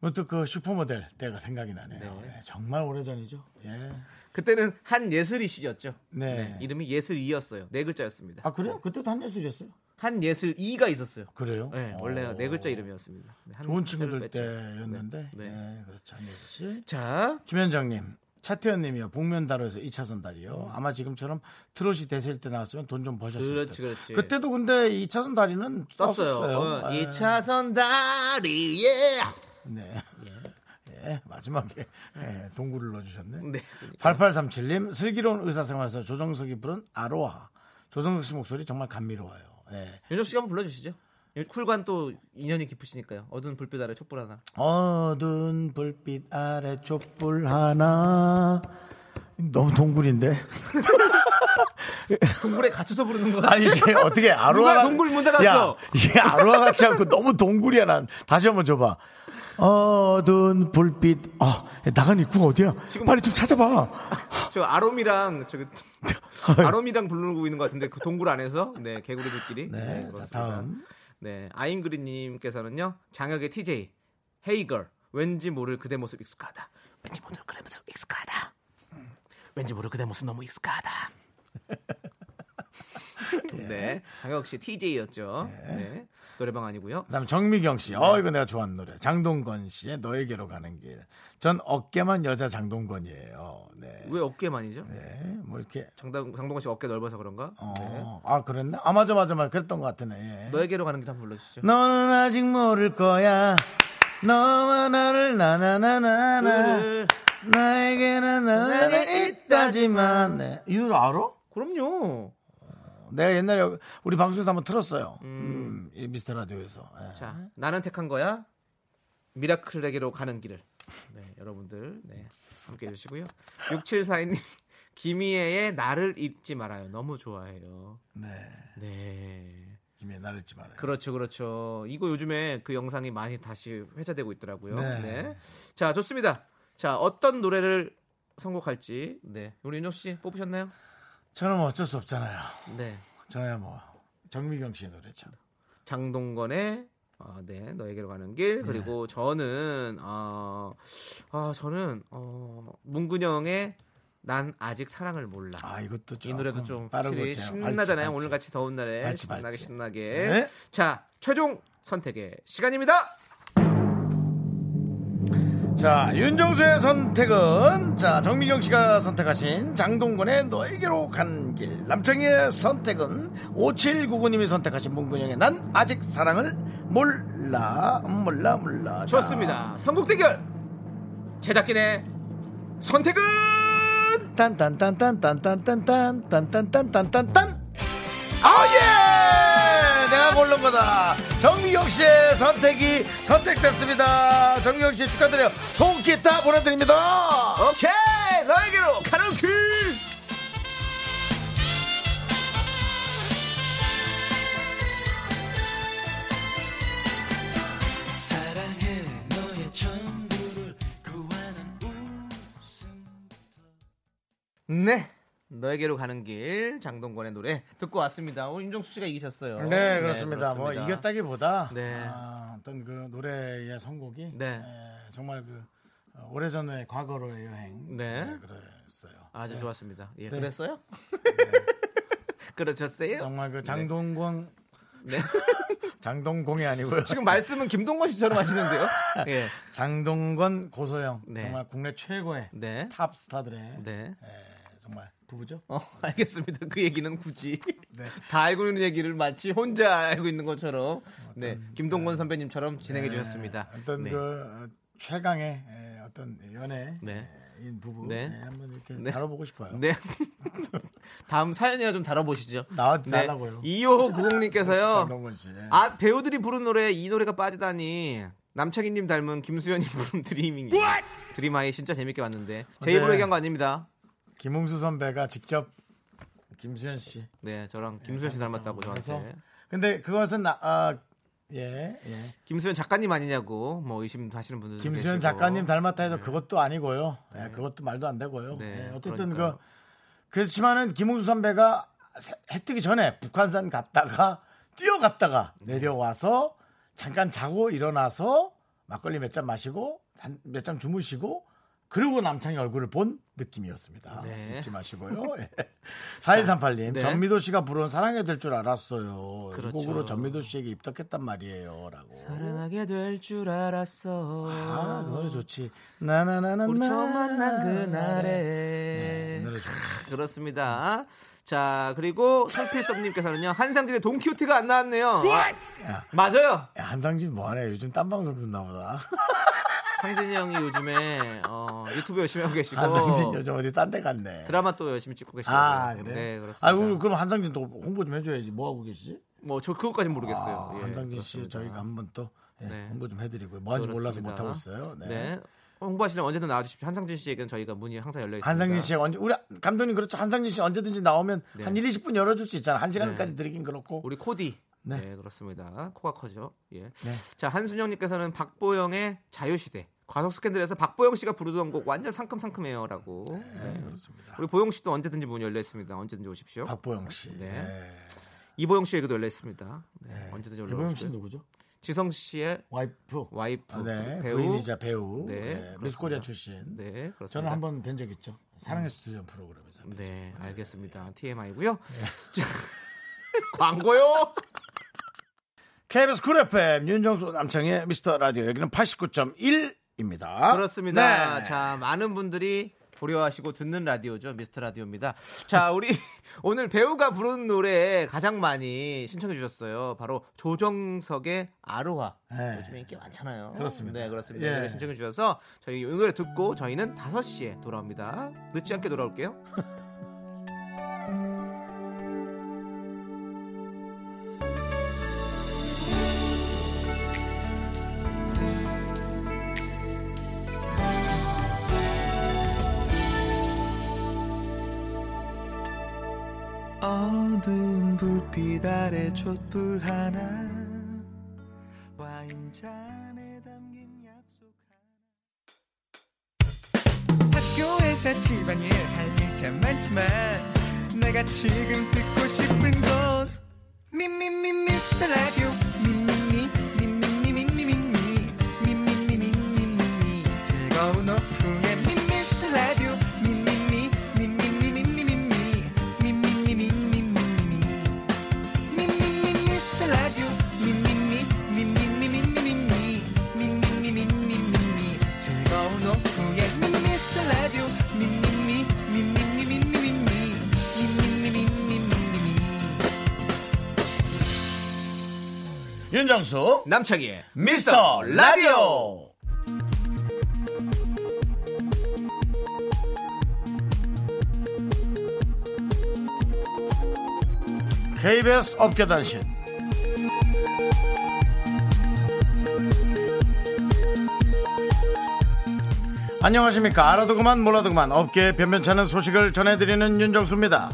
문득 그 슈퍼모델 때가 생각이 나네요. 네. 네, 정말 오래전이죠. 예. 그때는 한예슬이 씨였죠. 네. 이름이 예슬이였어요. 네 글자였습니다. 아 그래요? 그때도 한예슬이었어요? 한예슬이가 있었어요. 그래요? 네, 어. 원래 네 글자 이름이었습니다. 네, 한 좋은 친구들 뺐죠. 때였는데. 네. 네. 그렇죠. 한예슬 씨. 자, 김현정님. 차태현님이요. 복면다로에서 2차선 다리요. 아마 지금처럼 트롯이 대세일 때 나왔으면 돈 좀 버셨을 그렇지, 때. 그렇지. 그때도 근데 2차선 다리는 떴어요. 어, 예. 2차선 다리에. 네. *laughs* 예, 마지막에 예, 동굴을 넣어주셨네. 네. 8837님 슬기로운 의사생활에서 조정석이 부른 아로하. 조정석 씨 목소리 정말 감미로워요. 예. 윤정 씨가 한번 불러주시죠. 쿨관 또 인연이 깊으시니까요. 어두운 불빛 아래 촛불 하나. 어두운 불빛 아래 촛불 하나. 너무 동굴인데. *laughs* 동굴에 갇혀서 부르는 거 같아. 아니 이게 어떻게 아로하 동굴 문 닫았어? 야, 이게 아로하 같지 않고 너무 동굴이야 난. 다시 한번 줘봐. 어두운 불빛. 아 나간 입구가 어디야? 빨리 좀 찾아봐. 저 아롬이랑 저기 *laughs* 아롬이랑 부르고 있는 것 같은데 그 동굴 안에서 네 개구리들끼리. 네, 자, 그렇습니다. 다음. 네 아임그리님께서는요 장혁의 TJ 헤이걸 왠지 모를 그대 모습 익숙하다. 왠지 모를 그대 모습 익숙하다. 음, 왠지 모를 그대 모습 너무 익숙하다. *laughs* 네, 장혁 씨 TJ였죠. 네. 노래방 아니고요. 그다음 정미경 씨. 어 이거 내가 좋아하는 노래. 장동건 씨의 너에게로 가는 길. 전 어깨만 여자 장동건이에요. 네. 왜 어깨만이죠? 네. 뭐 이렇게 장동 장동건 씨 어깨 넓어서 그런가? 어. 네. 아 그랬나? 아 맞아 맞아 맞아. 그랬던 것 같으네. 예. 너에게로 가는 길 한번 불러주시죠. 너는 아직 모를 거야. 너와 나를 나나나나나. 그- 나에게는 너는 있다지만. 네. 이 노래 알아? 그럼요. 내가 옛날에 우리 방송에서 한번 틀었어요. 음, 이 미스터 라디오에서. 예. 자, 나는 택한 거야. 미라클에게로 가는 길을. 네, 여러분들 네, 함께 해주시고요. 6742님 *laughs* 김희애의 나를 잊지 말아요. 너무 좋아해요. 네. 네. 김에 나를 잊지 말아요. 그렇죠, 그렇죠. 이거 요즘에 그 영상이 많이 다시 회자되고 있더라고요. 네. 네. 자, 좋습니다. 자, 어떤 노래를 선곡할지. 네. 우리 윤정 씨 뽑으셨나요? 저는 뭐 어쩔 수 없잖아요. 네. 저야 뭐 정미경 씨의 노래죠. 장동건의 어, 네 너에게로 가는 길 그리고 저는 어, 아 저는 어, 문근영의 난 아직 사랑을 몰라 아 이것도 좀이 노래도 좀 확실히 신나잖아요 오늘 같이 더운 날에 발치, 신나게. 신나게 네. 자 최종 선택의 시간입니다 자 윤정수의 선택은 자 정미경 씨가 선택하신 장동건의 너에게로 가는 길 남창희의 선택은 5799님이 선택하신 문근영의 난 아직 사랑을 몰라 몰라 몰라 자, 좋습니다 선곡 대결 제작진의 선택은 딴딴딴딴딴딴딴딴딴딴딴딴 아예 고른 거다. 정미경 씨의 선택이 선택됐습니다. 정미경 씨 축하드려요. 통기타 보내드립니다. 오케이. 너에게로 가는 길 네. 너에게로 가는 길 장동건의 노래 듣고 왔습니다. 오, 윤정수 씨가 이기셨어요. 네 그렇습니다 뭐 그렇습니다. 이겼다기보다 네. 아, 어떤 그 노래의 선곡이 네. 에, 정말 그 어, 오래전의 과거로의 여행 네. 그랬어요 아주 네. 좋았습니다. 예, 네. 그랬어요? *laughs* 그러셨어요? 정말 그 장동건 네. *laughs* 장동공이 아니고요 지금 말씀은 김동건 씨처럼 하시는데요. *laughs* 예. 장동건 고소영 네. 정말 국내 최고의 네. 탑 스타들의 네. 에, 정말 부부죠 어, *laughs* 알겠습니다. 그 얘기는 굳이 네. *laughs* 다 알고 있는 얘기를 마치 혼자 알고 있는 것처럼 네, 김동건 선배님처럼 진행해 주셨습니다. 어떤 네. 그 어, 최강의 에, 어떤 연애 네. 두분 네. 네, 한번 이렇게 네. 다뤄보고 싶어요. 네. *laughs* 다음 사연이나 좀 다뤄보시죠. 나와 네. 달라고요. 2590님께서요. 강동건 씨. 아 배우들이 부른 노래 이 노래가 빠지다니 남창희님 닮은 김수현이 부른 드리밍 드림하이 진짜 재밌게 봤는데 제 네. 입으로 얘기한 거 아닙니다. 김웅수 선배가 직접 김수현 씨. 네 저랑 김수현 씨 닮았다고 그래서 저한테 근데 그것은 나, 아, 예, 예. 김수현 작가님 아니냐고 뭐 의심하시는 분들 김수현 작가님 닮았다 해도 그것도 아니고요. 예, 그것도 말도 안 되고요. 네, 예, 어쨌든 그러니까요. 그 그렇지만은 김웅수 선배가 세- 해 뜨기 전에 북한산 갔다가 뛰어갔다가 내려와서 잠깐 자고 일어나서 막걸리 몇 잔 마시고 몇 잔 주무시고 그리고 남창희 얼굴을 본 느낌이었습니다. 네. 잊지 마시고요. *laughs* 예. 4138님, 네. 전미도 씨가 부른 사랑이 될 줄 알았어요. 이 그렇죠. 곡으로 전미도 씨에게 입덕했단 말이에요. 라고. 사랑하게 될 줄 알았어. 아, 그 노래 좋지. 나나나나. 우리 처음 만난 그날에. 네, 이 노래 좋지. 그렇습니다. 자 그리고 설필섭님께서는요 한상진의 돈키호테가 안 나왔네요. 야, 맞아요. 야, 한상진 뭐하네. 요즘 딴 방송 듣나 보다. *laughs* 상진이 형이 요즘에 어, 유튜브 열심히 하고 계시고 한상진 요즘 어디 딴 데 갔네. 드라마 또 열심히 찍고 계시고 아, 그래? 네 그렇습니다. 아이고, 그럼 한상진 또 홍보 좀 해줘야지. 뭐 하고 계시지? 뭐 저 그것까진 모르겠어요. 아, 예, 한상진 씨 그렇습니다. 저희가 한번 또 예, 네. 홍보 좀 해드리고요. 뭐 하는지 몰라서 그렇습니다. 못하고 있어요. 네. 네. 홍보하시려면 언제든 나와주십시오. 한상진 씨에게는 저희가 문이 항상 열려 있습니다. 한상진 씨가 언제, 우리 감독님 그렇죠. 한상진 씨 언제든지 나오면 네. 한 1, 20분 열어줄 수 있잖아. 한 시간까지 네. 드리긴 그렇고. 우리 코디. 네. 네. 그렇습니다. 코가 커죠. 예. 네. 자, 한순영님께서는 박보영의 자유시대. 과속 스캔들에서 박보영 씨가 부르던 곡 완전 상큼상큼해요라고. 네. 그렇습니다. 우리 보영 씨도 언제든지 문이 열려 있습니다. 언제든지 오십시오. 박보영 씨. 네. 네. 이보영 씨에게도 열려 있습니다. 네. 언제든지 올라 이보영 씨. 누구죠? 지성 씨의 와이프. 와이프 아, 네. 배우. 부인이자 배우. 네, 네. 미스코리아 출신. 네, 그렇습니다. 저는 한 번 뵌 적 있죠. 사랑의 스튜디오 프로그램에서. 네, 알겠습니다. TMI고요. *laughs* 자, 광고요. *laughs* KBS 쿨 FM 윤정수 남창희의 미스터 라디오 여기는 89.1 입니다. 그렇습니다. 네. 자, 많은 분들이 고려하시고 듣는 라디오죠. 미스터 라디오입니다. 자, *laughs* 우리 오늘 배우가 부른 노래 가장 많이 신청해 주셨어요. 바로 조정석의 아로하. 네. 요즘에 인기 많잖아요. 그렇습니다. 네, 그렇습니다. 예. 노래 신청해 주셔서 저희 이 노래 듣고 저희는 5시에 돌아옵니다. 늦지 않게 돌아올게요. *laughs* 잔에 담긴 약속 하나. 학교에서 집안일 할일참 많지만 내가 지금 듣고 싶은 건 미미미 미스터 라디오 윤정수 남창희의 미스터 라디오. KBS 업계단신. 안녕하십니까. 알아도 그만 몰라도 그만 업계의 변변찮은 소식을 전해드리는 윤정수입니다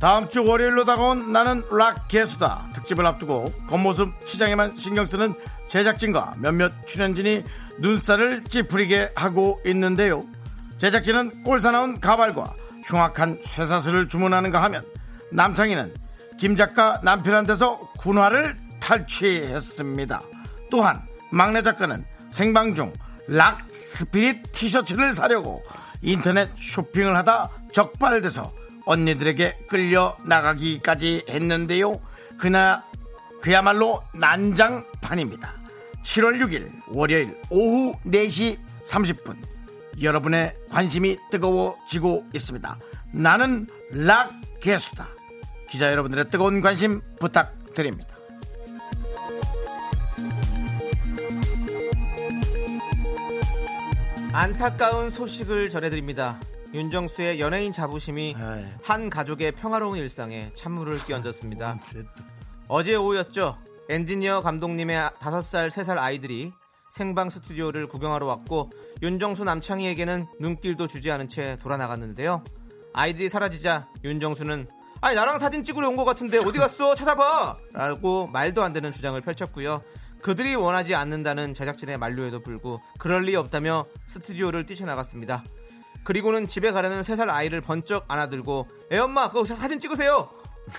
다음 주 월요일로 다가온 나는 락 개수다 특집을 앞두고 겉모습 치장에만 신경 쓰는 제작진과 몇몇 출연진이 눈살을 찌푸리게 하고 있는데요 제작진은 꼴사나운 가발과 흉악한 쇠사슬을 주문하는가 하면 남창희는 김 작가 남편한테서 군화를 탈취했습니다. 또한 막내 작가는 생방 중 락 스피릿 티셔츠를 사려고 인터넷 쇼핑을 하다 적발돼서 언니들에게 끌려 나가기까지 했는데요. 그나 그야말로 난장판입니다. 7월 6일 월요일 오후 4시 30분 여러분의 관심이 뜨거워지고 있습니다. 나는 락 개수다. 기자 여러분들의 뜨거운 관심 부탁드립니다. 안타까운 소식을 전해드립니다. 윤정수의 연예인 자부심이 아이. 한 가족의 평화로운 일상에 찬물을 끼얹었습니다. *laughs* 어제 오후였죠. 엔지니어 감독님의 5살, 3살 아이들이 생방 스튜디오를 구경하러 왔고 윤정수 남창희에게는 눈길도 주지 않은 채 돌아나갔는데요. 아이들이 사라지자 윤정수는 아니 나랑 사진 찍으러 온 것 같은데 어디 갔어? 찾아봐! 라고 말도 안 되는 주장을 펼쳤고요. 그들이 원하지 않는다는 제작진의 만류에도 불구 그럴 리 없다며 스튜디오를 뛰쳐나갔습니다. 그리고는 집에 가려는 3살 아이를 번쩍 안아들고 애엄마 그거 사진 찍으세요!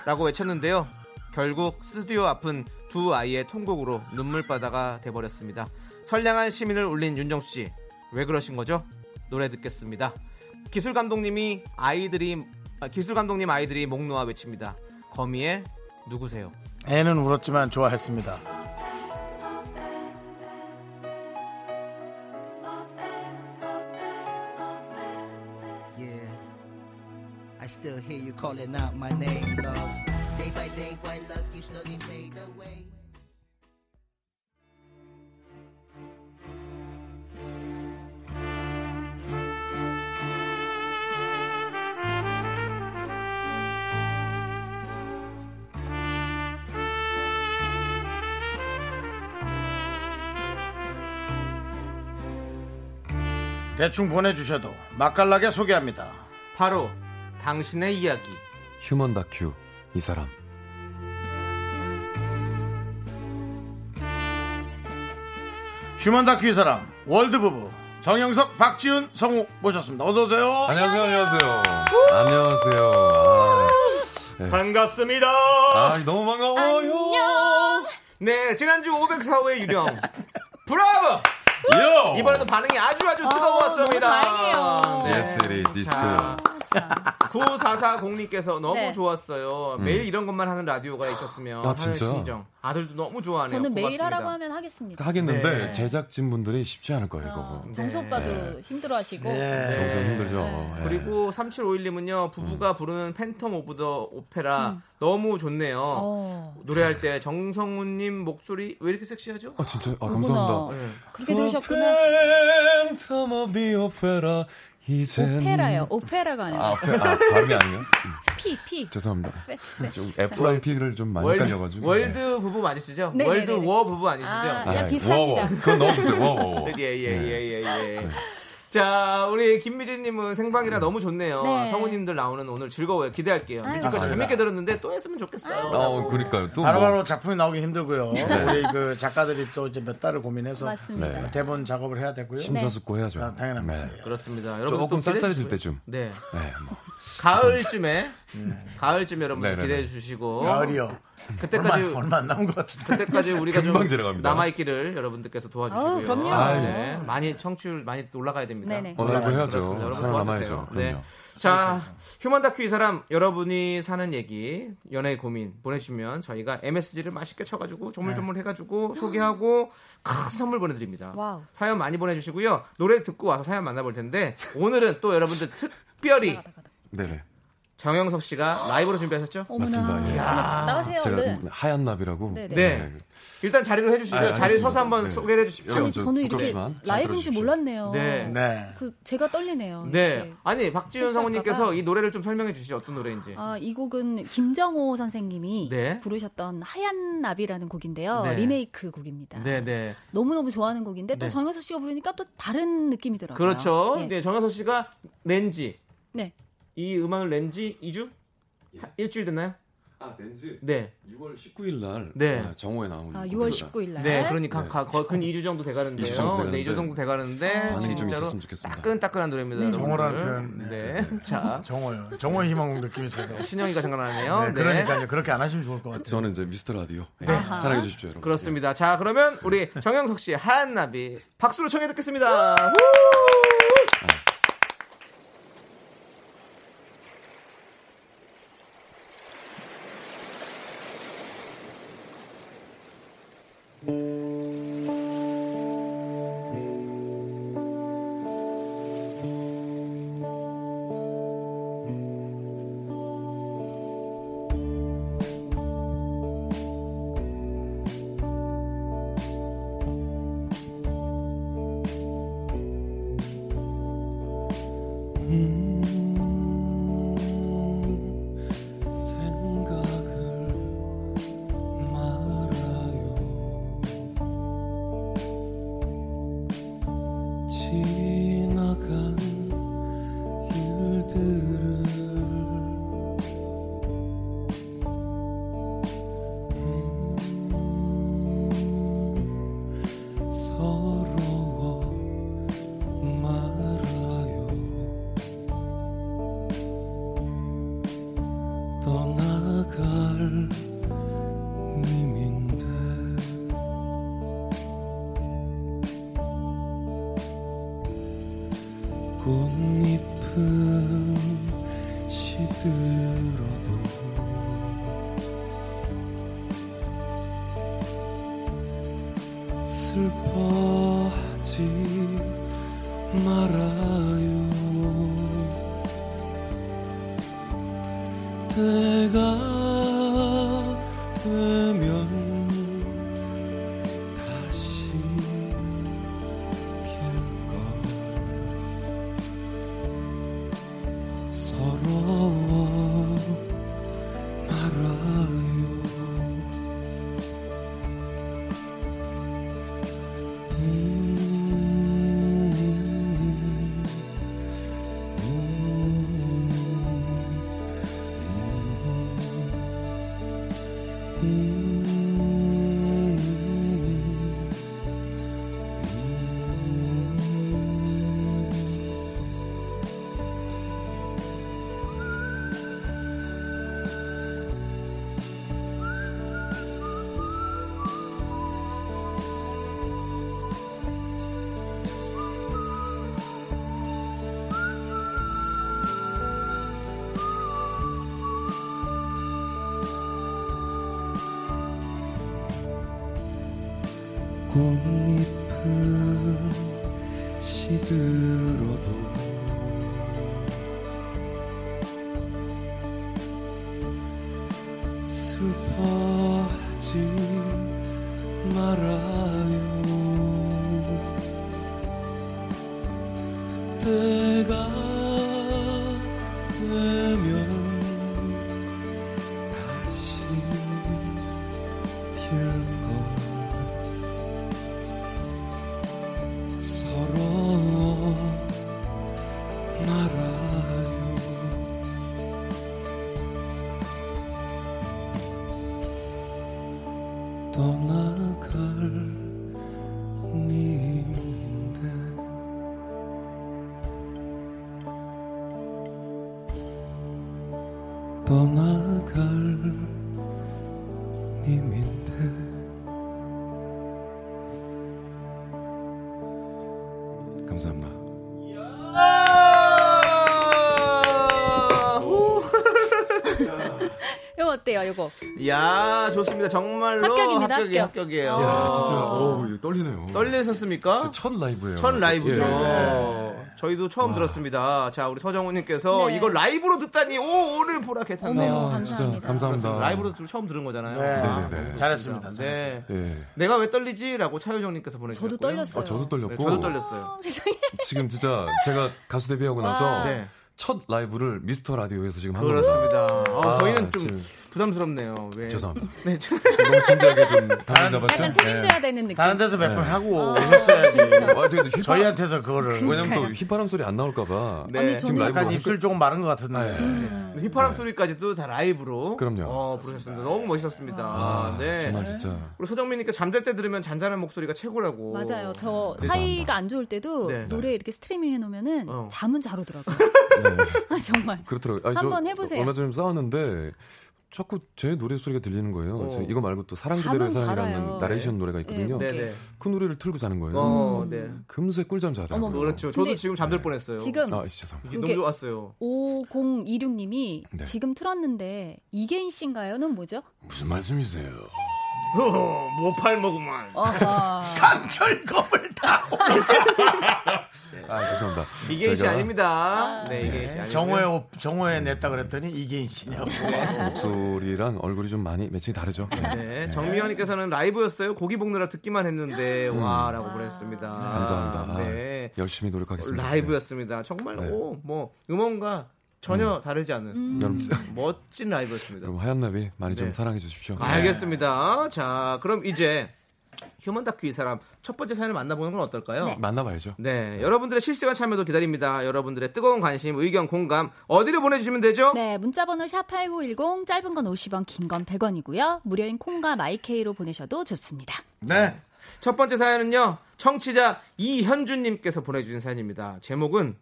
라고 외쳤는데요. 결국 스튜디오 앞은 두 아이의 통곡으로 눈물바다가 돼버렸습니다. 선량한 시민을 울린 윤정수 씨, 왜 그러신 거죠? 노래 듣겠습니다. 기술 감독님이 아이들이 아, 기술 감독님 아이들이 목 놓아 외칩니다. 거미의 누구세요? 애는 울었지만 좋아했습니다. You calling out my name, love. Day by day, while love you slowly fade away. 대충 보내주셔도 맛깔나게 소개합니다. 바로 당신의 이야기. human 다큐 이 사람 human 다큐 이 사람 world 부부 정영석, 박지윤, 성우 모셨습니다. 어서 오세요. 안녕하세요 안녕하세요 안녕하세요 아, 반갑습니다. 아 너무 반가워요 네, 지난주 504호의 유령. 브라보! 요 이번에도 반응이 아주 아주 뜨거웠습니다. 너무 다행이에요. 네. It's 자, 9440님께서 너무 네. 좋았어요. 매일 이런 것만 하는 라디오가 있었으면 아, 진짜? 심정. 아들도 너무 좋아하네요. 저는 매일 고맙습니다. 하라고 하면 하겠습니다. 하겠는데 네. 제작진 분들이 쉽지 않을 거예요 어, 이거 정수 오빠도 힘들어하시고 네. 정성 힘들죠 네. 예. 그리고 3751님은요, 부부가 부르는 Phantom of the Opera 너무 좋네요. 어, 노래할 때 정 성우님 목소리 왜 이렇게 섹시하죠? 아 진짜 아. 감사합니다 네. 그렇게 들으셨구나. 이젠 오페라요. 오페라가 아니라 아, 오페- 아 발음이 아니에요? P P. 죄송합니다. 좀 F랑 P를 좀 많이 world, 헷갈려가지고 world 부부 맞으시죠? 네, 네, world 네, 네. 워 부부 아니시죠? 아, 네. 야, 비슷합니다. 워, 워. 그건 넣어주세요 워, 워, 워. 예, 예, 예, 네. 예, 예. 자, 우리 김미진님은 생방이라 너무 좋네요. 네. 성우님들 나오는 오늘 즐거워요. 기대할게요. 뮤지컬. 재밌게 들었는데 또 했으면 좋겠어요. 어 그러니까요 또 바로바로 뭐, 작품이 나오기 힘들고요. 우리 그 작가들이 또 이제 몇 달을 고민해서 맞습니다. 네. 대본 작업을 해야 되고요. 심사숙고 해야죠 아, 당연합니다. 네. 그렇습니다. 여러분 조금 쌀쌀해질. 때쯤 네. 네, 뭐. 가을쯤에 가을쯤 여러분 네네네. 기대해 주시고 가을이요. 얼마, 그때까지 얼마 안 남은 것 같은데. 그때까지 *laughs* 우리가 좀 금방 지나갑니다. 남아 있기를 여러분들께서 도와주시고요. 아우, 그럼요. 아유. 네, 많이 청취율 많이 올라가야 됩니다. 어, 그렇습니다. 여러분 도와주세요. 남아야죠 네. 자, human 다큐 이 사람 여러분이 사는 얘기, 연애 고민 보내주시면 저희가 MSG를 맛있게 쳐가지고 조물조물 해가지고 소개하고 큰 선물 보내드립니다. Wow. 사연 많이 보내주시고요. 노래 듣고 와서 사연 만나볼 텐데 오늘은 또 여러분들 특별히 네네 정영석 씨가 라이브로 준비하셨죠? 맞습니다, 예. 나가세요 제가 얼른. 하얀 나비라고 네네. 네. 일단 자리를 해주시죠. 아, 알겠습니다. 서서 한번 네. 소개를 해주십시오. 아니 저 저는 이렇게 부끄럽지만 잘 라이브인지 들어주십시오. 몰랐네요. 네. 네. 그 제가 떨리네요. 네. 이렇게. 아니 박지윤 성우님께서 봐. 이 노래를 좀 설명해 주시죠. 어떤 노래인지. 아, 이 곡은 김정호 선생님이 네. 부르셨던 하얀 나비라는 곡인데요. 네. 리메이크 곡입니다. 네 네. 너무너무 좋아하는 곡인데 또 네. 정현석 씨가 부르니까 또 다른 느낌이더라고요. 그렇죠. 네. 네. 정현석 씨가 낸지 네. 이 음악을 낸지 2주? 일주일 됐나요? 아 렌즈 네. 6월 19일 날 네. 아, 정오에 나온 아, 곡입니다. 6월 19일 날. 네, 그러니까 네. 가- 거의 근 2주 정도 돼 가는데요. 이주 정도 네, 2주 돼가는데 정도 돼 가는데 반응이 좀 있었으면 좋겠습니다. 따끈따끈한 노래입니다. 네. 정호라는 표현. 네. 자, 정호요. 정호 희망 느낌이 있어서. *laughs* 신영이가 생각나네요. 네, 네. 그러니까요. 그렇게 안 하시면 좋을 것 같아요. 저는 이제 미스터 라디오 네. 아하. 사랑해 주십시오 여러분 그렇습니다. 자, 그러면 우리 정영석 씨의 하얀 나비 박수로 청해 듣겠습니다. 어때요, 이거? 야 좋습니다. 정말로 합격입니다, 합격이 합격. 합격이에요. 어. 야, 진짜 어, 떨리네요. 떨리셨습니까? 첫 라이브예요. 첫 라이브죠. 예. 저희도 처음 들었습니다. 자, 우리 서정훈님께서 네. 이걸 라이브로 듣다니, 오, 오늘 보라 개탔네요. 어머, 아, 감사합니다. 진짜 감사합니다. 라이브로 좀 처음 들은 거잖아요. 네. 아, 네네네. 너무 잘했습니다. 네. 예. 내가 왜 떨리지?라고 차효정님께서 보내주셨고요. 저도 떨렸어요. 아, 저도 떨렸고. 네, 저도 떨렸어요. 어, 세상에. 지금 진짜 제가 가수 데뷔하고 나서 와. 네. 첫 라이브를 미스터 라디오에서 지금 한 겁니다. 그렇습니다. 어, 아, 저희는 좀 지금 부담스럽네요. 왜? 죄송합니다. *laughs* 네, 저- *laughs* 너무 진지하게 좀 감정 잡았죠? 약간 책임져야 되는 느낌. 다른 데서 몇번 네. 하고 어. 오셨어야지. *laughs* 아, 저희도 휘파람, 저희한테서 그거를 왜냐면 또 휘파람 소리 안 나올까봐. 네. 아니, 지금 라이브 약간 입술 조금 마른 것 같은데. 아, 예. 음. 휘파람 소리까지도 다 라이브로. 그럼요. 어, 부르셨습니다. 너무 멋있었습니다. 아, 네. 정말 진짜. 우리 서정민님께 잠잘 때 들으면 잔잔한 목소리가 최고라고. 맞아요. 저 감사합니다. 사이가 안 좋을 때도 네. 노래 이렇게 스트리밍 해놓으면은 어. 잠은 잘 오더라고요. 네. 아, 정말. 그렇더라고요. 아니, 한번 저 해보세요. 얼마 전에 싸웠는데 자꾸 제 노래 소리가 들리는 거예요. 어. 그래서 이거 말고 또 사랑 그대로의 사랑이라는. 나레이션 노래가 있거든요. 네. 네네. 그 노래를 틀고 자는 거예요. 어, 네. 금세 꿀잠. 어머, 그렇죠. 저도 지금 잠들 뻔했어요. 지금 아, 죄송합니다. 너무 좋았어요. 5026님이 네. 지금 틀었는데 이계인 씨인가요?는 뭐죠? 무슨 말씀이세요? 모팔먹으만. 아하. 강철검을 다. 아, 죄송합니다. 이계인 씨 제가 아닙니다. 네, 이계인 씨 아닙니다. 정호에 옷- 정호에 냈다 그랬더니 이계인 씨냐고. 목소리랑 얼굴이 좀 많이 매칭이 다르죠. 네, 정미현님께서는 라이브였어요. 고기 볶느라 듣기만 했는데 와라고 보냈습니다. 음. 감사합니다. 아, 네, 열심히 노력하겠습니다. 라이브였습니다. 정말 네. 오, 뭐 음원과 전혀 다르지 않은 음. 네. 여러분, 멋진 라이브였습니다. 여러분 하얀 나비 많이 좀 네. 사랑해 주십시오. 알겠습니다. 자, 그럼 이제 human 다큐 이 사람 첫 번째 사연을 만나보는 건 어떨까요? 네. 만나봐야죠. 네, 여러분들의 실시간 참여도 기다립니다. 여러분들의 뜨거운 관심, 의견, 공감 어디로 보내주시면 되죠? 네, 문자번호 샵8910 짧은 건 50원, 긴 건 100원이고요. 무료인 콩과 마이케이로 보내셔도 좋습니다. 네. 첫 번째 사연은요, 청취자 이현주님께서 보내주신 사연입니다. 제목은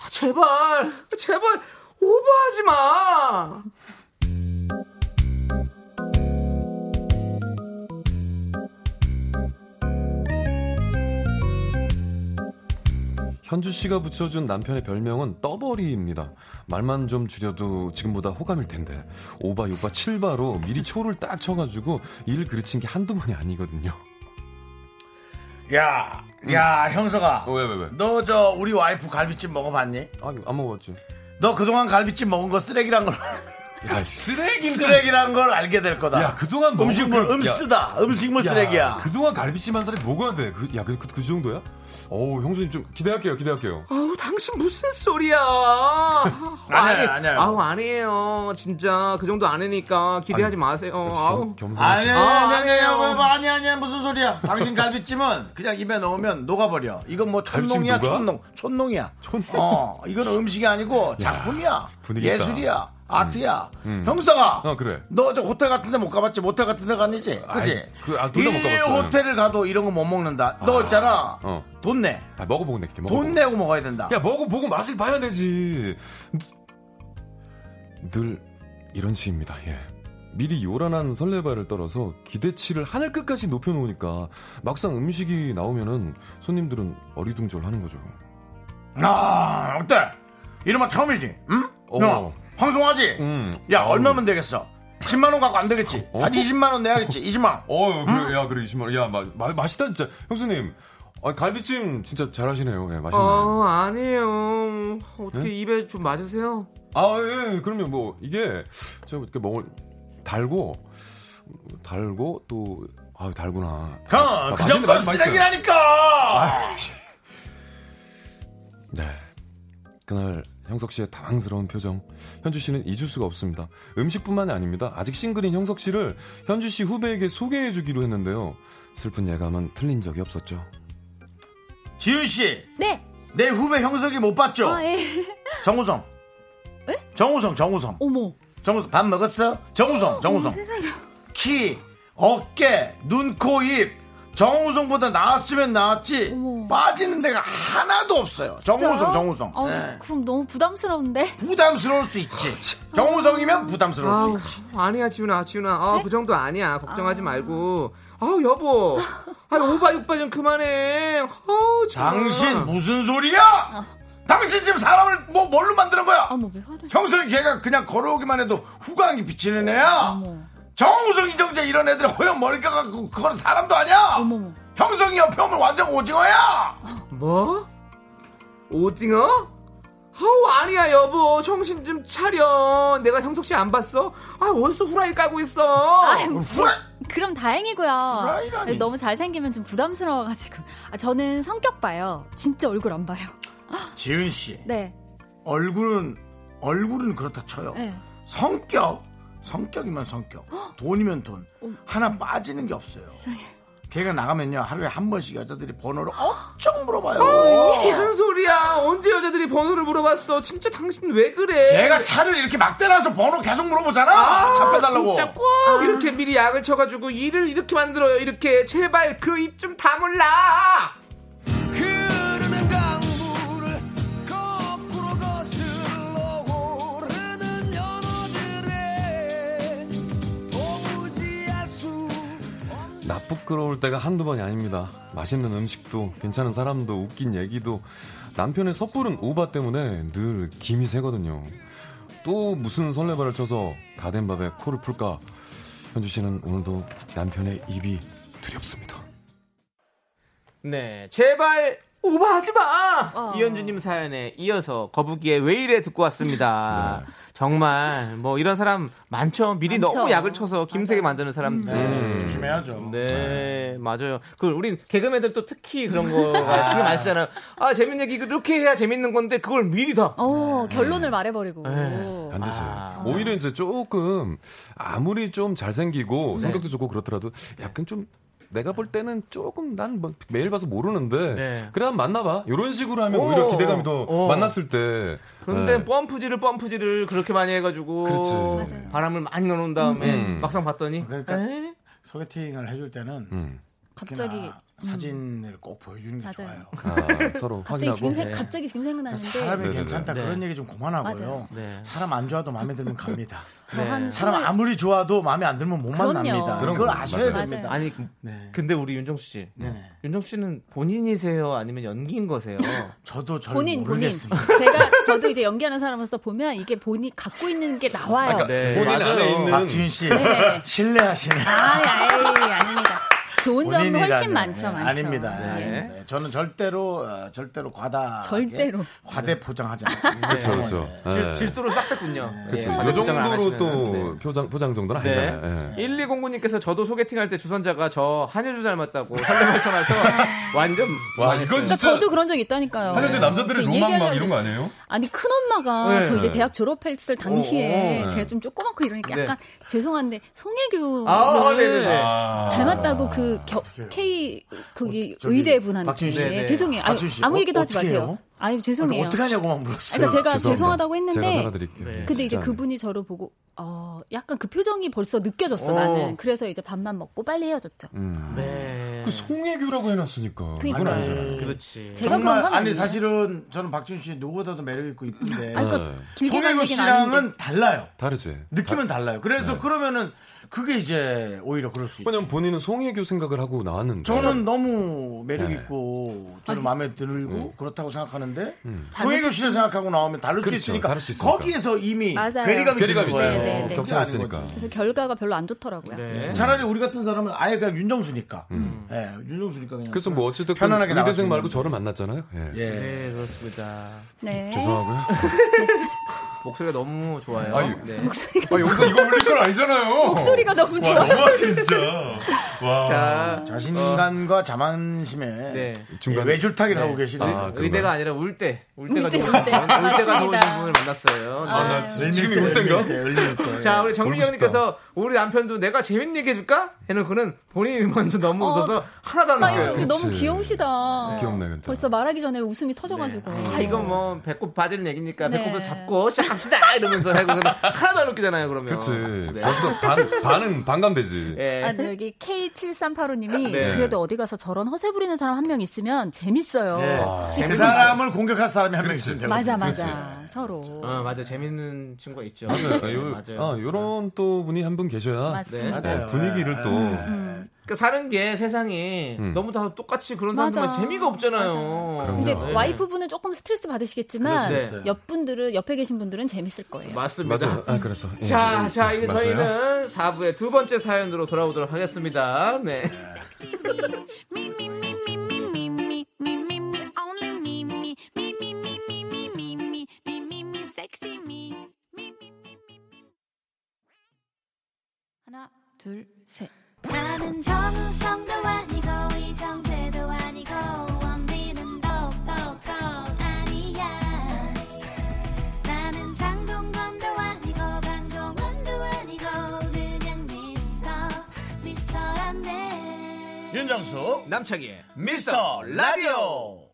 아, 제발, 제발 오버하지 마. 현주 씨가 붙여준 남편의 별명은 떠버리입니다. 말만 좀 줄여도 지금보다 호감일 텐데 오바, 육바, 칠바로 미리 초를 딱 쳐가지고 일 그르친 게 한두 번이 아니거든요. 야, 야, 형서가. 어, 왜, 왜, 왜? 너 저 우리 와이프 갈비찜 먹어봤니? 아니, 안 먹어봤지. 너 그동안 갈비찜 먹은 거 쓰레기란 걸 야, 쓰레기 쓰레기란 걸 알게 될 거다. 야, 그동안 먹은 음식물 그- 음쓰다. 음식물 야, 쓰레기야. 그동안 갈비찜 한 살이 먹어야 돼. 그, 야, 그, 그, 그 정도야? 어우, 형수님 좀 기대할게요, 기대할게요. 아우 당신 무슨 소리야? *laughs* 아니에요, 아니에요. 아우 아니에요. 진짜 그 정도 아니니까 기대하지 마세요. 아우. 겸손 아니, 씨. 아니, 아, 아니, 아니. 아니, 아니, 아니, 아니, 무슨 소리야. 당신 갈비찜은 그냥 입에 넣으면 녹아버려. 이건 뭐 촌농이야? 촌농. 촌농이야. 촌농. 어, 이건 음식이 아니고 작품이야. 분위기. 예술이야. 아트야. 음. 형사가. 어, 그래. 너 저 호텔 같은 데 못 가봤지? 모텔 같은 데 가니지? 그지? 그, 아, 둘다 못이 가봤어요. 호텔을 가도 이런 거 못 먹는다. 너 아, 있잖아. 어. 돈 내. 아, 먹어보고 낼게, 먹어보고. 돈 내고 먹어야 된다. 야, 먹어보고 맛을 봐야 되지. 늘 이런 시입니다, 예. 미리 요란한 설레발을 떨어서 기대치를 하늘 끝까지 높여놓으니까 막상 음식이 나오면은 손님들은 어리둥절 하는 거죠. 아, 어때? 이러면 처음이지? 응? 어. 야, 방송하지? 음. 야, 아우. 얼마면 되겠어? 10만원 갖고 안 되겠지? 어? 한 20만원 내야겠지? 20만원. 어, 그래, 야, 그래, 20만원. 야, 마, 마, 맛있다, 진짜. 형수님, 아, 갈비찜 진짜 잘하시네요. 예, 맛있네. 어 아니에요. 어떻게 입에 좀 맞으세요? 아, 예, 예, 그럼요. 뭐, 이게, 제가 이렇게 먹을, 달고, 달고, 또, 아 달구나. 그, 아, 그 정도. 쓰레기라니까! 네. 그날 형석 씨의 당황스러운 표정. 현주 씨는 잊을 수가 없습니다. 음식뿐만이 아닙니다. 아직 싱글인 형석 씨를 현주 씨 후배에게 소개해 주기로 했는데요. 슬픈 예감은 틀린 적이 없었죠. 지윤 씨, 네. 내 후배 형석이 못 봤죠? 아, 예. 정우성. 정우성, 정우성. 어머. 정우성, 밥 먹었어? 정우성, 정우성. 키, 어깨, 눈, 코, 입. 정우성보다 나았으면 나았지. 어머. 빠지는 데가 하나도 없어요. 정우성, 진짜요? 정우성. 어, 네. 그럼 너무 부담스러운데? 부담스러울 수 있지. 정우성이면 부담스러울 수 아우 있지. 아니야 지훈아 지훈아. 아 네? 그 정도 아니야. 걱정하지 말고. 아우 여보. 아 오바 육바 좀 그만해. 아우 정말. 당신 무슨 소리야? 당신 지금 사람을 뭐 뭘로 만드는 거야? 어머, 왜 화를. 형석이 걔가 그냥 걸어오기만 해도 후광이 비치는 애야. 어머. 정우성, 이정재 이런 애들 호영 머리 깎아갖고 그건 사람도 아니야. 어머머. 형성이 옆에 오면 완전 오징어야. 뭐? 오징어? 아우 아니야 여보 정신 좀 차려 내가 형석 씨 안 봤어? 아 원수 후라이 까고 있어 아이, 후라이. 그럼 다행이고요. 후라이라니. 너무 잘생기면 좀 부담스러워가지고. 아, 저는 성격 봐요. 진짜 얼굴 안 봐요. 지은 씨 네. 얼굴은 얼굴은 그렇다 쳐요. 네. 성격 성격이면 성격 돈이면 돈 하나 빠지는 게 없어요. 걔가 나가면요 하루에 한 번씩 여자들이 번호를 엄청 물어봐요. 무슨 소리야 언제 여자들이 번호를 물어봤어 진짜 당신 왜 그래 걔가 차를 이렇게 막 대놔서 번호 계속 물어보잖아. 아, 차 빼달라고. 진짜 꼭 이렇게 미리 약을 쳐가지고 일을 이렇게 만들어요 이렇게 제발 그 입 좀 다물라 부끄러울 때가 한두 번이 아닙니다. 맛있는 음식도, 괜찮은 사람도, 웃긴 얘기도, 남편의 섣부른 오바 때문에 늘 김이 새거든요. 또 무슨 설레발을 쳐서 다 된 밥에 코를 풀까? 현주 씨는 오늘도 남편의 입이 두렵습니다. 네 제발 오버하지 마 어. 이현주님 사연에 이어서 거북이의 왜 이래 듣고 왔습니다 네. 정말 뭐 이런 사람 많죠 미리 많죠. 너무 약을 쳐서 김세게 만드는 사람들 네, 조심해야죠. 네, 맞아요. 그 우리 개그맨들 또 특히 그런 거가 신경 많이 쓰잖아요. 아 재밌는 얘기 이렇게 해야 재밌는 건데 그걸 미리 다. 어, 결론을 말해버리고. 네. 안 되죠. 아. 오히려 이제 조금 아무리 좀 잘생기고 성격도 좋고 그렇더라도 약간 좀 내가 볼 때는 조금 난 뭐 매일 봐서 모르는데 네. 그래 한번 만나봐 이런 식으로 하면 오. 오히려 기대감이 더 어. 만났을 때 그런데 네. 펌프질을 펌프질을 그렇게 많이 해가지고 그렇지. 바람을 많이 넣어놓은 다음에 음. 막상 봤더니 그러니까 에이? 소개팅을 해줄 때는 음. 갑자기 특히나 사진을 꼭 보여주는 게 맞아요. 좋아요. 아, 서로 갑자기. 지금 생, 네. 갑자기 지금 생각나는데 사람이 네네네. 괜찮다 네. 그런 얘기 좀 그만하고요. 네. 사람 안 좋아도 마음에 들면 갑니다. 저한 *laughs* 사람 아무리 좋아도 마음에 안 들면 못 그럼요. 만납니다. 그런 거, 아셔야 맞아요. 됩니다. 아니 네. 근데 우리 윤정수 씨. 윤정수 씨는 본인이세요, 아니면 연기인 거세요? *laughs* 저도 잘 본인 본인 모르겠습니다. *laughs* 제가 저도 이제 연기하는 사람으로서 보면 이게 본인 갖고 있는 게 나와요. 그러니까 네, 본인 맞아요. 안에 있는 박지윤 씨 네네네. 신뢰하시네. 아이, 아이, 아닙니다. 좋은 점은. 훨씬 많죠, 네, 많죠. 아닙니다. 네. 네. 저는 절대로 어, 절대로 과다 절대로. 과대 포장하지 *laughs* 않습니다. 그렇죠, 그렇죠. 네. 예. 질수로 싹 뺐군요. 그렇죠. 예, 안 정도로. 또 네. 표장 포장 정도는 네. 아니잖아요. 예. 1209님께서 저도 소개팅할 때 주선자가 저 한효주 닮았다고 설레발 쳐놔서 *laughs* 완전 와. 이건 그러니까 진짜 저도 그런 적 있다니까요. 한여자 남자들의 로망 막 이런 거. 아니에요? 아니 큰 엄마가 네. 저 이제 대학 졸업했을 당시에 어, 어, 네. 제가 좀 조그맣고 이러니까 네. 약간 죄송한데 송혜교를 아, 네네네. 아. 닮았다고 그 겨, K 거기 어, 의대 분한테. 네네. 죄송해요. 씨, 아무 어, 얘기도 하지 어떻게 마세요. 해요? 아유 죄송해요. 어떻게 하냐고만 물었어요. 그러니까 제가 죄송합니다. 죄송하다고 했는데 살아드릴게요. 네. 근데 이제. 그분이 저를 보고 어 약간 그 표정이 벌써 느껴졌어 어. 나는. 그래서 이제 밥만 먹고 빨리 헤어졌죠. 음. 네. 그 송혜교라고 해놨으니까. 이건 아니잖아요. 그렇지. 제가 정말 그런 건 아니. 사실은 저는 박지윤 씨 누구보다도 매력 있고 이쁜데 아니, 그러니까 네. 송혜교. 씨랑은 달라요. 다르지. 느낌은 달라요. 그래서 그러면은 그게 이제 오히려 그럴 수 있죠. 왜냐면 본인은 송혜교 생각을 하고 나왔는데. 저는 너무 매력 네. 있고 저는 마음에 들고 그렇다고 생각하는데 음. 송혜교 씨를 생각하고 나오면 다를 그렇죠. 수 있으니까 다를 수 있으니까. 거기에서 이미 맞아요. 괴리감이 드는 거예요. 네, 네, 네. 격차가 있으니까. 그래서 결과가 별로 안 좋더라고요. 네. 차라리 우리 같은 사람은 아예 그냥 윤정수니까. 예, 윤정수니까 그냥. 그래서 뭐 어쨌든 편안하게 수 의대생 말고 저를 만났잖아요. 예. 예. 네, 그렇습니다. 네. 죄송하고요. *laughs* 목소리가 너무 좋아요. 아유. 네. 목소리가 아, 여기서 이거 올릴 건 아니잖아요. 목소리 가 너무 와, 좋아요. 너무하시 진짜. 와. *laughs* 자, 자신감과 자만심에 네. 중간 외줄타기를 하고 계시는 아, 의-? 의대가 아니라 울대. 울대가 울대, 좋으신 울대. 분, 울대가 맞습니다. 좋으신 분을 만났어요. 네. 아, 나 지- 지금이 올 때인가? 자, 우리 정민경님께서 우리 남편도 내가 재밌는 얘기 해줄까? 해놓고는 본인이 먼저 너무 어, 웃어서 하나도 안 그치. 너무 귀여우시다. 귀엽네, 근데. 벌써 말하기 전에 웃음이 터져가지고. 아, 이거 뭐 배꼽 빠지는 얘기니까 네. 배꼽을 잡고 시작합시다 이러면서 하고 하나도 안 웃기잖아요 그러면. 네. 벌써 반, 반은 반감되지. 예. 아, 근데 여기 K7385님이 네. 그래도 어디 가서 저런 허세 부리는 사람 한 명 있으면 재밌어요. 그 지금 사람을 공격할 사람이 한 명 있으면 되거든요. 맞아 맞아 서로. 어, 맞아 재밌는 친구가 있죠. 맞아요. 아, 네, 요, 맞아요. 아, 요런 또 분이 한 분 계셔야 맞습니다. 네. 어, 분위기를 또 그러니까 사는 게 세상이 음. 너무 다 똑같이 그런 사람들만 재미가 없잖아요. 근데 네. 와이프분은 조금 스트레스 받으시겠지만 네. 옆 분들은 옆에 계신 분들은 재밌을 거예요. 맞습니다. 아, 그래서. *laughs* 자, 예, 예, 자, 이제 맞아요. 저희는 4부의 두 번째 사연으로 돌아오도록 하겠습니다. 네. 하나, 둘, 셋. 나는 정우성도 아니고 이정재도 아니고 원빈은 더욱더 아니야 나는 장동건도 아니고 강동원도 아니고 그냥 미스터 미스터란데 윤정수 남창희의 미스터 라디오.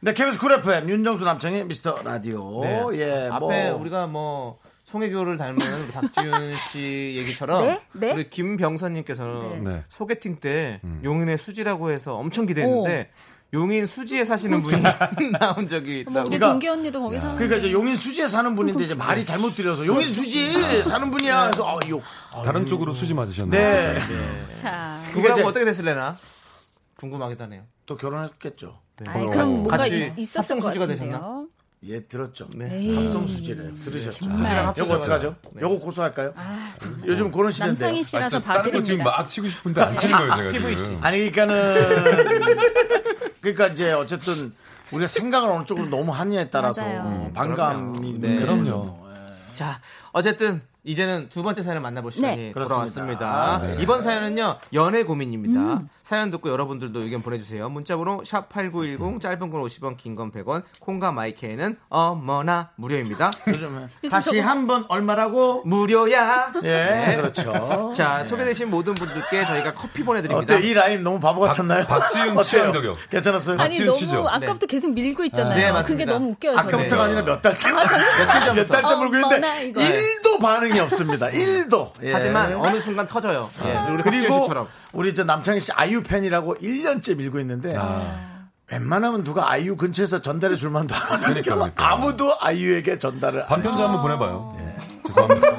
네, KBS 쿨 FM 윤정수 남창희의 미스터 라디오. 네. 예, 앞에 뭐 우리가 뭐 송혜교를 닮은 박지윤 씨 *laughs* 얘기처럼 네? 네? 우리 김병선님께서는 네. 소개팅 때 음. 용인의 수지라고 해서 엄청 기대했는데 용인 수지에 사시는 분이 *laughs* 나온 적이 뭐 있다고. 우리 그러니까- 동기 언니도 거기 사는. 그러니까 이제 용인 수지에 사는 분인데 이제 말이 잘못 들려서 용인 수지 사는 분이야. 그래서 아, 요. 아, 다른 요. 쪽으로 수지 맞으셨나요? 네. 자. 그거하고 이제- 어떻게 됐을래나? 궁금하기도 하네요. 또 결혼했겠죠. 아이, 어, 그럼 뭔가 같이 있, 었을 것 같은데요. 예, 들었죠. 네. 합성 수지를 들으셨죠. 정말. 요거 어떡하죠? 네. 요거 고소할까요? 아, 요즘 그런 시대인데. 남창희 아, 씨라서 진짜 다른 거 지금 봐드립니다. 막 치고 싶은데 안 치는 거예요, 제가. 지금. 아니 그러니까는 그러니까 이제 어쨌든 우리가 생각을 어느 쪽으로 너무 하느냐에 따라서 맞아요. 음, 반감이 네. 그럼요. 자, 어쨌든 이제는 두 번째 사연을 만나볼 시간이 네. 돌아왔습니다. 그렇습니다. 이번 사연은요, 연애 고민입니다. 음. 사연 듣고 여러분들도 의견 보내주세요. 문자번호 샵8910, 짧은 건 50원, 긴 건 100원, 콩과 마이케이는 어머나 무료입니다. *laughs* 요즘 요즘 다시 한 번 얼마라고? 무료야! 예, 그렇죠. 자, 소개되신 모든 분들께 저희가 커피 보내드립니다. 어때 이 라인 너무 바보 같았나요? 박 지윤 *laughs* 어때요? 취향 저격. 괜찮았어요? 아니 박지윤 너무 치죠? 아까부터 계속 밀고 있잖아요. 네, 그게 맞습니다. 너무 웃겨요. 아까부터가 네. 아니라 몇 달째 며칠 전부터. 몇 달째 물고 있는데 어머나, 이거. 1도 반응이 없습니다. 1도. 예. 하지만 어느 순간 터져요. 예, 우리 박지윤 그리고 씨처럼. 우리 저 남창희 씨 아이유 아이유 팬이라고 1년째 밀고 있는데 웬만하면 누가 아이유 근처에서 전달해 줄 만도 하거든요. 그러니까, 그러니까. 아무도 아이유에게 전달을 안 반편지 한번 보내봐요. 죄송합니다.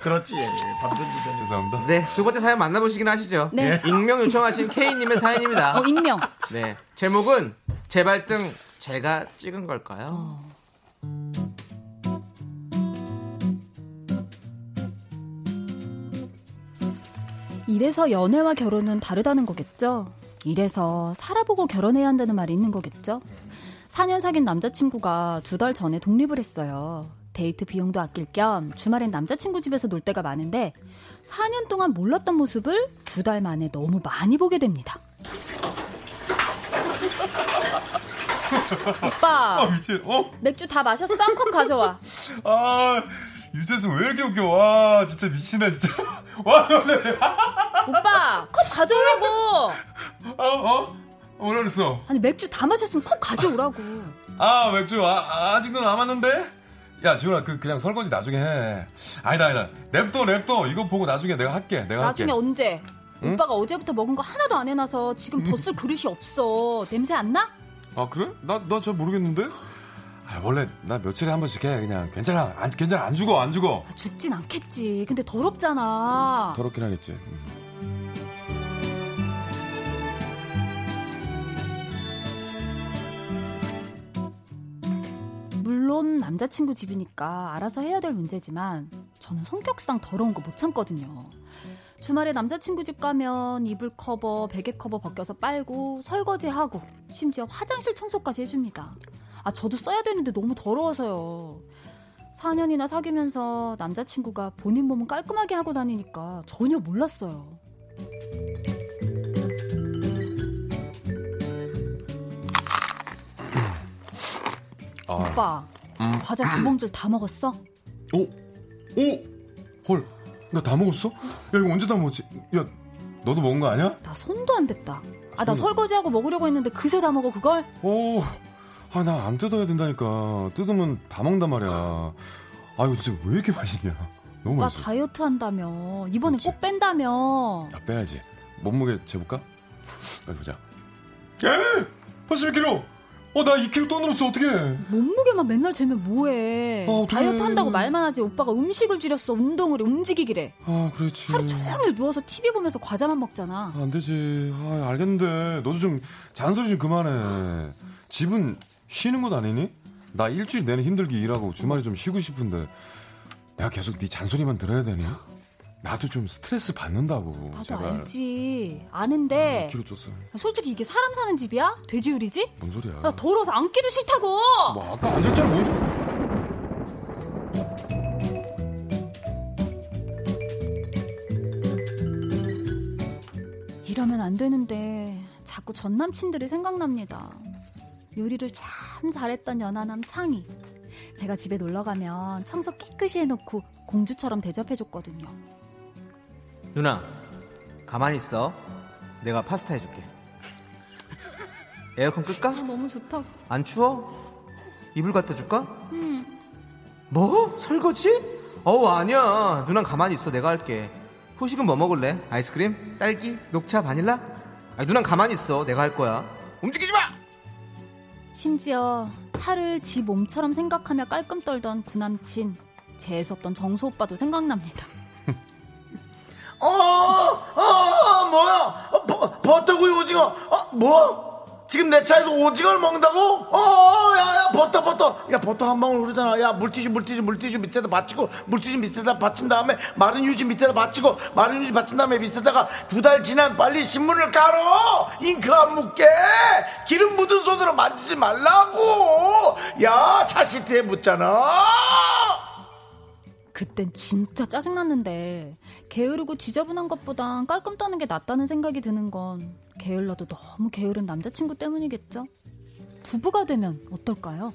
그렇지. 반편지 전 죄송합니다. 네, 두 번째 사연 만나보시긴 하시죠. 네. 익명 요청하신 K님의 사연입니다. 어, 익명. 네, 제목은 제 발등 제가 찍은 걸까요? 이래서 연애와 결혼은 다르다는 거겠죠? 이래서 살아보고 결혼해야 한다는 말이 있는 거겠죠? 4년 사귄 남자친구가 두 달 전에 독립을 했어요. 데이트 비용도 아낄 겸 주말엔 남자친구 집에서 놀 때가 많은데 4년 동안 몰랐던 모습을 두 달 만에 너무 많이 보게 됩니다. 오빠, 미친. 어? 맥주 다 마셨어? 컵 가져와. 아, 유재수 왜 이렇게 웃겨? 와, 진짜 미치네, 진짜. *laughs* 와, 네. 오빠, 컵 가져오라고. 어, 어? 뭐라 그랬어? 아니 맥주 다 마셨으면 컵 가져오라고. 아, 맥주, 아, 아직도 남았는데? 야, 지훈아, 그, 그냥 설거지 나중에 해. 아니다, 아니다. 냅둬, 냅둬. 이거 보고 나중에 내가 할게. 내가 나중에 할게. 언제? 응? 오빠가 어제부터 먹은 거 하나도 안 해놔서 지금 더 쓸 그릇이 없어. 냄새 안 나? 아, 그래? 나, 나 잘 모르겠는데? 아, 원래 나 며칠에 한 번씩 해. 그냥 괜찮아. 안, 괜찮아. 안 죽어, 안 죽어. 아, 죽진 않겠지. 근데 더럽잖아. 더럽긴 하겠지. 음. 물론 남자친구 집이니까 알아서 해야 될 문제지만 저는 성격상 더러운 거 못 참거든요. 주말에 남자친구 집 가면 이불 커버, 베개 커버 벗겨서 빨고 설거지하고 심지어 화장실 청소까지 해줍니다. 아 저도 써야 되는데 너무 더러워서요. 4년이나 사귀면서 남자친구가 본인 몸은 깔끔하게 하고 다니니까 전혀 몰랐어요. 아, 오빠 음. 과자 두 봉지를 다 먹었어? 오, 오, 헐. 나 다 먹었어? 야, 이거 언제 다 먹었지? 야, 너도 먹은 거 아니야? 나 손도 안 댔다. 아나 손- 설거지하고 먹으려고 했는데 그새 다 먹어 그걸? 오, 아, 나 안 뜯어야 된다니까. 뜯으면 다 먹는단 말이야. 아, 이거 진짜 왜 이렇게 맛있냐? 너무 맛있어. 다이어트 한다며 이번에 그렇지. 꼭 뺀다며 야, 빼야지. 몸무게 재볼까? 빨리 보자. 에! 81kg! 어, 나 2kg 또 늘었어, 어떡해! 몸무게만 맨날 재면 뭐해 아. 다이어트 한다고 말만 하지 오빠가 음식을 줄였어 운동을 해, 움직이기래 아, 그렇지. 하루 종일 누워서 TV 보면서 과자만 먹잖아 안 되지. 아, 알겠는데. 너도 좀 잔소리 좀 그만해. 집은 쉬는 곳 아니니? 나 일주일 내내 힘들게 일하고 주말에 좀 쉬고 싶은데 내가 계속 네 잔소리만 들어야 되니? 나도 좀 스트레스 받는다고. 나도 제발. 알지 아는데 2kg 쪘어. 솔직히 이게 사람 사는 집이야? 돼지우리지? 뭔 소리야? 나 더러워서 앉기도 싫다고 뭐 아까 앉았잖아. 뭔 소- 이러면 안 되는데 자꾸 전 남친들이 생각납니다. 요리를 참 잘했던 연하남 창희. 제가 집에 놀러 가면 청소 깨끗이 해놓고 공주처럼 대접해줬거든요. 누나, 가만히 있어. 내가 파스타 해줄게. 에어컨 끌까? 너무 좋다. 안 추워? 이불 갖다 줄까? 음. 뭐? 설거지? 어우 아니야 누난 가만히 있어 내가 할게 후식은 뭐 먹을래? 아이스크림? 딸기? 녹차? 바닐라? 아니 누난 가만히 있어 내가 할 거야 움직이지 마! 심지어 차를 지 몸처럼 생각하며 깔끔 떨던 구남친 재수없던 정수 오빠도 생각납니다. *laughs* 어, 어, 뭐야? 어, 버, 버터구이 오징어. 어, 뭐? 지금 내 차에서 오징어를 먹는다고? 어, 야, 야, 버터, 버터. 야, 버터 한 방울 흐르잖아. 야, 물티슈, 물티슈, 물티슈 밑에다 받치고, 물티슈 밑에다 받친 다음에, 마른 휴지 밑에다 받치고, 마른 휴지 받친 다음에 밑에다가 두 달 지난 빨리 신문을 깔어! 잉크 안 묻게! 기름 묻은 손으로 만지지 말라고! 야, 차 시트에 묻잖아! 그땐 진짜 짜증났는데 게으르고 지저분한 것보단 깔끔 떠는 게 낫다는 생각이 드는 건 게을러도 너무 게으른 남자친구 때문이겠죠? 부부가 되면 어떨까요?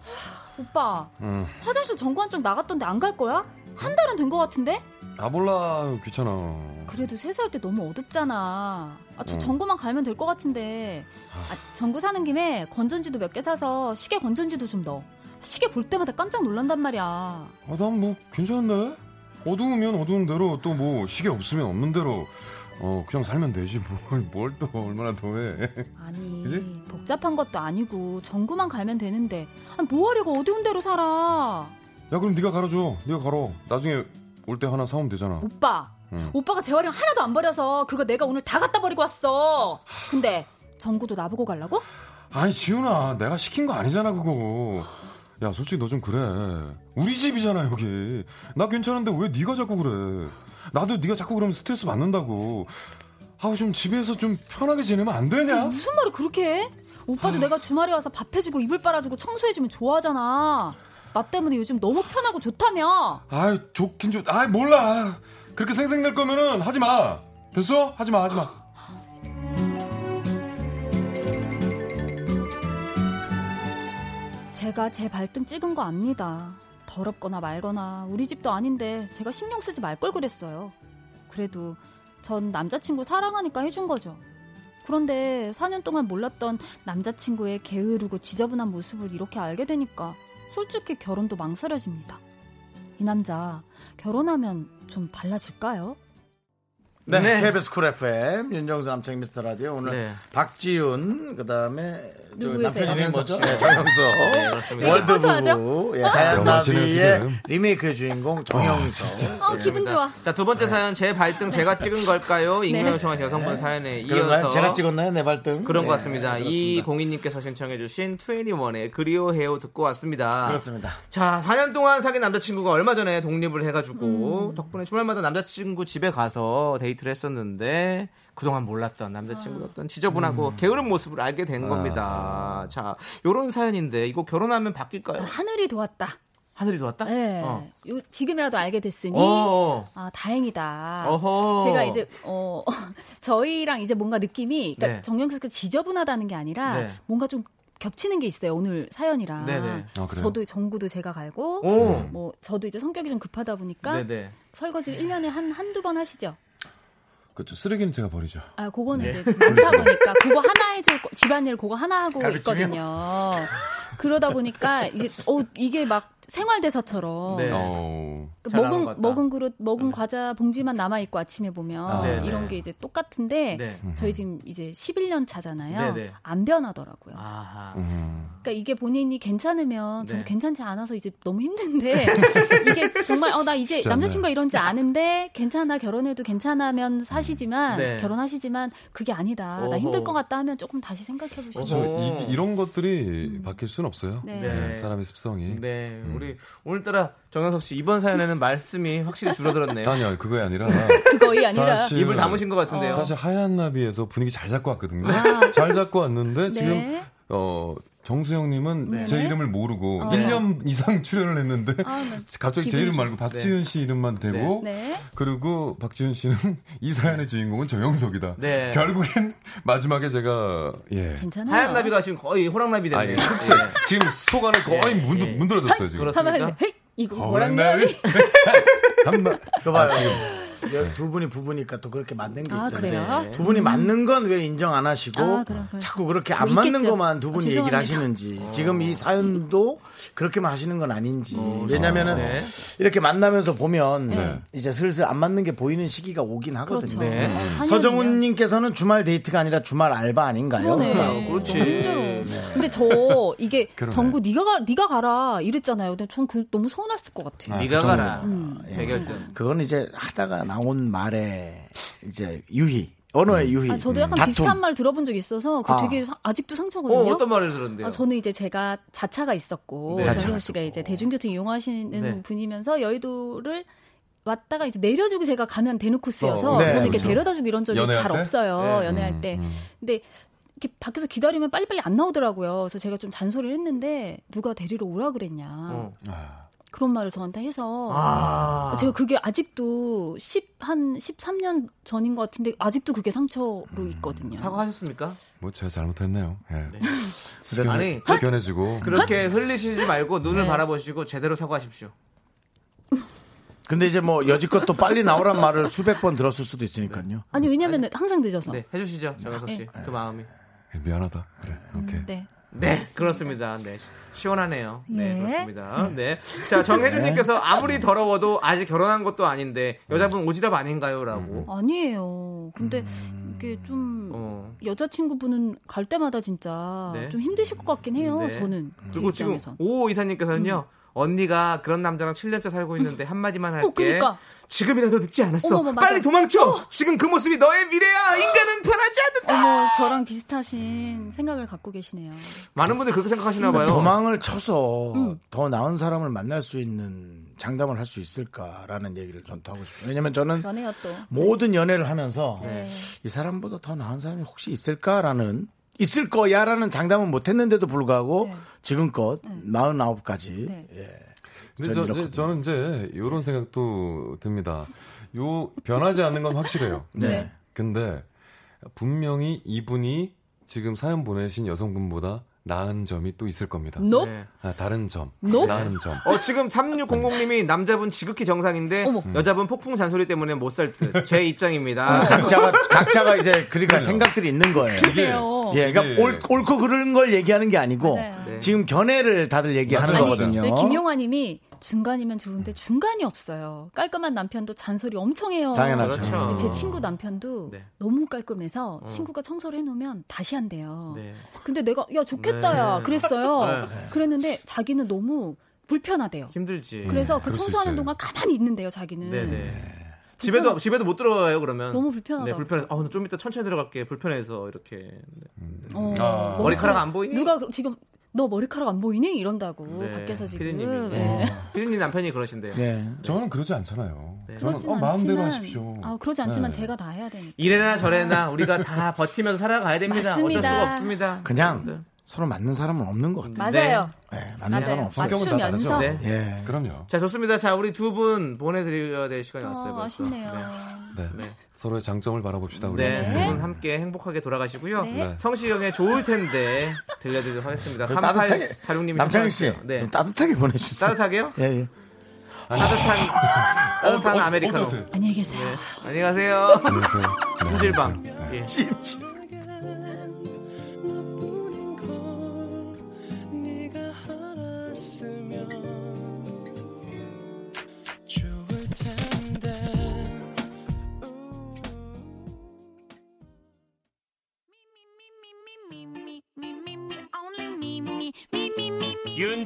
하, 오빠 응. 화장실 전구한 쪽 나갔던데 안 갈 거야? 한 달은 된 것 같은데? 아 몰라 귀찮아. 그래도 세수할 때 너무 어둡잖아. 아, 저 어. 전구만 갈면 될 것 같은데. 아, 전구 사는 김에 건전지도 몇 개 사서 시계 건전지도 좀 넣어. 시계 볼 때마다 깜짝 놀란단 말이야. 아난 뭐 괜찮은데. 어두우면 어두운 대로 또 뭐 시계 없으면 없는 대로 어 그냥 살면 되지 뭘 또 얼마나 더해. 아니 그지? 복잡한 것도 아니고 정구만 갈면 되는데 아니, 뭐 하려고 어두운 데로 살아 야 그럼 네가 갈아줘. 네가 갈어. 나중에 올 때 하나 사오면 되잖아. 오빠 응. 오빠가 재활용 하나도 안 버려서 그거 내가 오늘 다 갖다 버리고 왔어 근데 정구도 나보고 가려고? 아니 지훈아 내가 시킨 거 아니잖아 그거. 야 솔직히 너 좀 그래. 우리 집이잖아 여기. 나 괜찮은데 왜 네가 자꾸 그래. 나도 네가 자꾸 그러면 스트레스 받는다고. 아좀 집에서 좀 편하게 지내면 안 되냐? 무슨 말을 그렇게 해? 오빠도 내가 주말에 와서 밥 해주고 이불 빨아주고 청소해주면 좋아하잖아 나 때문에 요즘 너무 편하고 좋다며 아이 좋긴 좋. 아이 몰라. 그렇게 생생낼 거면은 하지 마. 됐어? 하지 마 하지 마. 제가 제 발등 찍은 거 압니다. 더럽거나 말거나 우리 집도 아닌데 제가 신경 쓰지 말 걸 그랬어요. 그래도 전 남자친구 사랑하니까 해준 거죠. 그런데 4년 동안 몰랐던 남자친구의 게으르고 지저분한 모습을 이렇게 알게 되니까 솔직히 결혼도 망설여집니다. 이 남자 결혼하면 좀 달라질까요? 네, 네. KBS 쿨 FM 윤정수 남창희 미스터 라디오 오늘 네. 박지윤 그다음에 저 누구세요? 남편 이름이 뭐죠? 네, 네, 그렇습니다. 이렇게 고소하죠? world부부 예, 하얀 영화시네요, 나비의. 리메이크 주인공 정영석 어, 기분 좋아. 자, 두 번째 사연 제 발등 제가 찍은 걸까요? 익명 네. 요청하신 여성분 사연에 그런가요? 이어서 제가 찍었나요 내 발등? 그런 네, 것 같습니다. 네, 이. 공인님께서 신청해 주신 2NE1의 그리워해요 듣고 왔습니다. 그렇습니다. 자, 4년 동안 사귄 남자친구가 얼마 전에 독립을 해가지고 음. 덕분에 주말마다 남자친구 집에 가서 데이 트를 했었는데 그동안 몰랐던 남자친구의 어떤 지저분하고 음. 게으른 모습을 알게 아. 된 겁니다. 자, 요런 사연인데 이거 결혼하면 바뀔까요? 하늘이 도왔다. 하늘이 도왔다? 네. 어. 요, 지금이라도 알게 됐으니 어. 아 다행이다. 어허. 제가 이제 어 *laughs* 저희랑 이제 뭔가 느낌이 그러니까 네. 정영석가 지저분하다는 게 아니라 네. 뭔가 좀 겹치는 게 있어요 오늘 사연이랑. 네네. 아, 그래요? 저도 정구도 제가 갈고 오. 뭐 저도 이제 성격이 좀 급하다 보니까 네네. 설거지를 1년에 한 한두 번 하시죠. 그렇죠. 쓰레기는 제가 버리죠. 아, 그거는 네. 이제 많다 보니까 그거 하나 해줄 거- 집안일 그거 하나 하고 갈비찜이요? 있거든요. 그러다 보니까 이제 어 이게 막 생활대사처럼 네. 어. 것 먹은. 먹은 그릇 먹은 과자 봉지만 남아 있고 아침에 보면 아, 네, 이런 네. 게 이제 똑같은데 네. 저희 지금 이제 11년 차잖아요. 네, 네. 안 변하더라고요. 아하. 음. 그러니까 이게 본인이 괜찮으면 저는 네. 괜찮지 않아서 이제 너무 힘든데 *laughs* 이게 정말 어 나 이제 남자친구가 이런지 아는데 괜찮아 결혼해도 괜찮으면 사시지만 네. 결혼하시지만 그게 아니다 나 어허. 힘들 것 같다 하면 조금 다시 생각해 보시죠. 오. 이, 이런 것들이 바뀔 수는 없어요. 네. 네. 사람의 습성이. 네, 음. 우리 오늘따라 정현석 씨 이번 사연에는 말씀이 확실히 줄어들었네요. 아니요, 그게 아니라 그거이 아니라 사실- 입을 다무신 것 같은데요. 사실 하얀 나비에서 분위기 잘 잡고 왔거든요. 아. 잘 잡고 왔는데 지금 네. 어 정수영님은 네네. 제 이름을 모르고 어. 1년 이상 출연을 했는데 아, 나 *laughs* 갑자기 제 이름 좀- 말고 박지윤 씨 이름만 대고 네. 그리고 박지윤 씨는 *laughs* 이 사연의 주인공은 정영석이다. 네. 결국엔 *laughs* 마지막에 제가 예. 괜찮아요. 하얀 나비가 지금 거의 호랑나비 됐네요. 아니 흑색 지금 속 안에 거의 예, 문드, 예. 문드러졌어요 지금. 그렇습니다. 이거 호랑나비? 나비? 한마 그 봐요. 두 분이 부부니까 또 그렇게 맞는 게 아, 있잖아요. 그래요? 두 분이 맞는 건 왜 인정 안 하시고 아, 그럼, 그럼. 자꾸 그렇게 뭐안 맞는 있겠죠. 것만 두 분이 아, 얘기를. 하시는지 지금 이 사연도 그렇게만 하시는 건 아닌지 왜냐면은 네. 이렇게 만나면서 보면 네. 이제 슬슬 안 맞는 게 보이는 시기가 오긴 하거든요. 그렇죠. 네. 어, 4년이면. 서정훈님께서는 주말 데이트가 아니라 주말 알바 아닌가요? 그러네. 아, 그렇지. 힘들어. 네. 근데 저 이게. *laughs* 정구 네가 가 네가 가라 이랬잖아요. 근데 전 그 너무 서운했을 것 같아요. 아, 네가 그렇죠. 가라. 음. 예. 백열등. 그건 이제 하다가 나온 말에 이제 유희 언어의 유희 아, 저도 약간 다툼. 비슷한 말 들어본 적 있어서 그 아. 되게 사- 아직도 어, 상처거든요. 어 떤 말을 들었는데요? 아, 저는 이제 제가 자차가 있었고 네. 정현 씨가. 이제 대중교통 이용하시는 네. 분이면서 여의도를 왔다가 이제 내려주고 제가 가면 되는 코스여서 어, 네, 저는 이렇게 그렇죠. 데려다주고 이런 적이 연애할 잘 때? 없어요. 네. 연애할 음, 때. 음. 근데 이렇게 밖에서 기다리면 빨리빨리 안 나오더라고요. 그래서 제가 좀 잔소리를 했는데 누가 데리러 오라 그랬냐. 어. 아, 그런 말을 저한테 해서 아. 제가 그게 아직도 10, 한 13년 전인 것 같은데 아직도 그게 상처로 음. 있거든요. 사과하셨습니까? 뭐 제가 잘못했네요. 예. 네. *laughs* 숙연, 아니, 숙연해지고 그렇게 흘리시지 말고 눈을 네. 바라보시고 제대로 사과하십시오. *laughs* 근데 이제 뭐 여지껏 또 빨리 나오란 말을 수백 번 들었을 수도 있으니까요. 아니 왜냐면 항상 늦어서. 네, 해주시죠, 정현석 씨. 네. 그 마음이. 예, 미안하다. 그래. 오케이. 네. 네, 그렇습니다. 네, 시원하네요. 네, 예. 그렇습니다. 네, 자 정혜준님께서 아무리 더러워도 아직 결혼한 것도 아닌데 여자분 오지랖 아닌가요?라고. 아니에요. 어, 근데 음. 이게 좀 어. 여자친구분은 갈 때마다 진짜 네. 좀 힘드실 것 같긴 해요. 네. 저는 그리고 제 지금. 오 이사님께서는요. 언니가 그런 남자랑 7년째 살고 있는데 한마디만 할게. 어, 그러니까. 지금이라도 늦지 않았어. 어머머. 빨리 도망쳐. 지금 그 모습이 너의 미래야. 인간은 변하지 않는다. 어머, 저랑 비슷하신 생각을 갖고 계시네요. 많은 분들이 그렇게 생각하시나 봐요. 도망을 쳐서 음. 더 나은 사람을 만날 수 있는 장담을 할 수 있을까라는 얘기를 전더 하고 싶어요. 왜냐면 저는 그러네요 또. 모든 연애를 하면서 네. 이 사람보다 더 나은 사람이 혹시 있을까라는 있을 거야라는 장담은 못했는데도 불구하고 네. 지금껏 49가지 네. 예. 근데 전 저, 이렇거든요. 저는 이제 이런 생각도 듭니다. 요 변하지 않는 건 확실해요. *laughs* 네. 근데 분명히 이분이 지금 사연 보내신 여성분보다 나은 점이 또 있을 겁니다. 너? 네. 아, 다른 점, 너? 나은 점. 어, 지금 3600님이 남자분 지극히 정상인데 어머. 여자분 폭풍 잔소리 때문에 못 살 듯. 제 입장입니다. 각자가 각자가 이제 그러니까 생각들이 있는 거예요. 그래요. 예, 그러니까 옳, 옳고 그른 걸 얘기하는 게 아니고 맞아요. 네. 지금 견해를 다들 얘기하는 맞아요. 거거든요. 네, 김용화님이 중간이면 좋은데 중간이 없어요. 깔끔한 남편도 잔소리 엄청 해요. 당연하죠. 그렇죠. 근데 제 친구 남편도 네. 너무 깔끔해서 친구가 청소를 해놓으면 다시 한대요. 네. 근데 내가 야 좋겠다 야 그랬어요. 네. 그랬는데 자기는 너무 불편하대요. 힘들지. 그래서 그 그럴 수 청소하는. 동안 가만히 있는데요 자기는. 네네. 집에도 집에도 못 들어와요 그러면. 너무 불편하다. 네 불편해. 아, 좀 이따 천천히 들어갈게. 불편해서 이렇게. 네. 어, 아. 머리카락 안 보이니? 누가 그- 지금 너 머리카락 안 보이니 이런다고 네, 밖에서 지금. 피디님이. 네. 피디님 남편이 그러신데요. 네. 저는 그러지 않잖아요. 네. 저는 어, 마음대로 않지만- 하십시오. 아, 그러지 않지만 네. 제가 다 해야 되니까. 이래나 저래나 우리가 다 버티면서 살아가야 됩니다. 맞습니다. 어쩔 수가 없습니다. 그냥. 서로 맞는 사람은 없는 것 같아요. 맞아요. 네, 맞는 사람은 맞아요. 없어요. 성격은 다 맞추면서. 다르죠? 네. 예. 그럼요. 자 좋습니다. 자 우리 두 분 보내드려야 될 시간이 왔어요. 어, 벌써. 아쉽네요. 네. 네. 네. 서로의 장점을 바라봅시다. 우리. 네, 네. 두분 함께 행복하게 돌아가시고요. 네. 성시경의 좋을 텐데 들려드리도록 하겠습니다. 그 따뜻하게 3846님이 남창희 씨, 네. 좀 따뜻하게 보내주세요. 따뜻하게요? 예, 예. 따뜻한 따뜻한 어, 어, 아메리카노. 어때, 어때? 안녕히 계세요. 안녕히 가세요. 안녕하세요. 네, 찜질방. 네. 예. 찜질.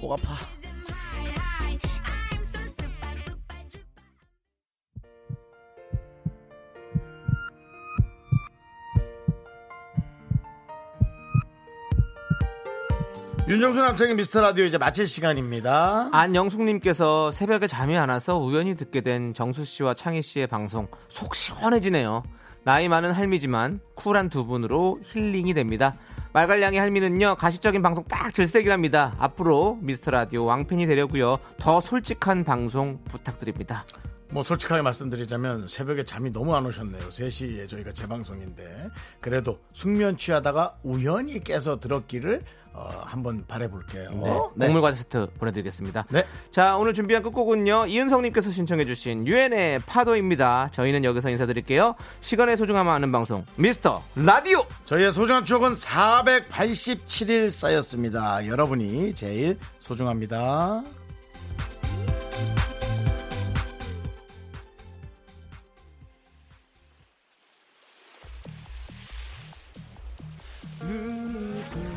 목 아파. 윤정수 남창의 미스터 라디오 이제 마칠 시간입니다. 안영숙님께서 새벽에 잠이 안 와서 우연히 듣게 된 정수 씨와 창희 씨의 방송 속 시원해지네요. 나이 많은 할미지만 쿨한 두 분으로 힐링이 됩니다. 말갈량의 할미는요 가시적인 방송 딱 질색이랍니다. 앞으로 미스터 라디오 왕팬이 되려고요. 더 솔직한 방송 부탁드립니다. 뭐 솔직하게 말씀드리자면 새벽에 잠이 너무 안 오셨네요. 3시에 저희가 재방송인데 그래도 숙면 취하다가 우연히 깨서 들었기를 어, 한번 바래볼게요. 네, 곡물과 세트 보내드리겠습니다. 네. 자 오늘 준비한 끝곡은요 이은성님께서 신청해주신 유엔의 파도입니다. 저희는 여기서 인사드릴게요. 시간의 소중함을 아는 방송 미스터 라디오. 저희의 소중한 추억은 487일 쌓였습니다. 여러분이 제일 소중합니다. Blue.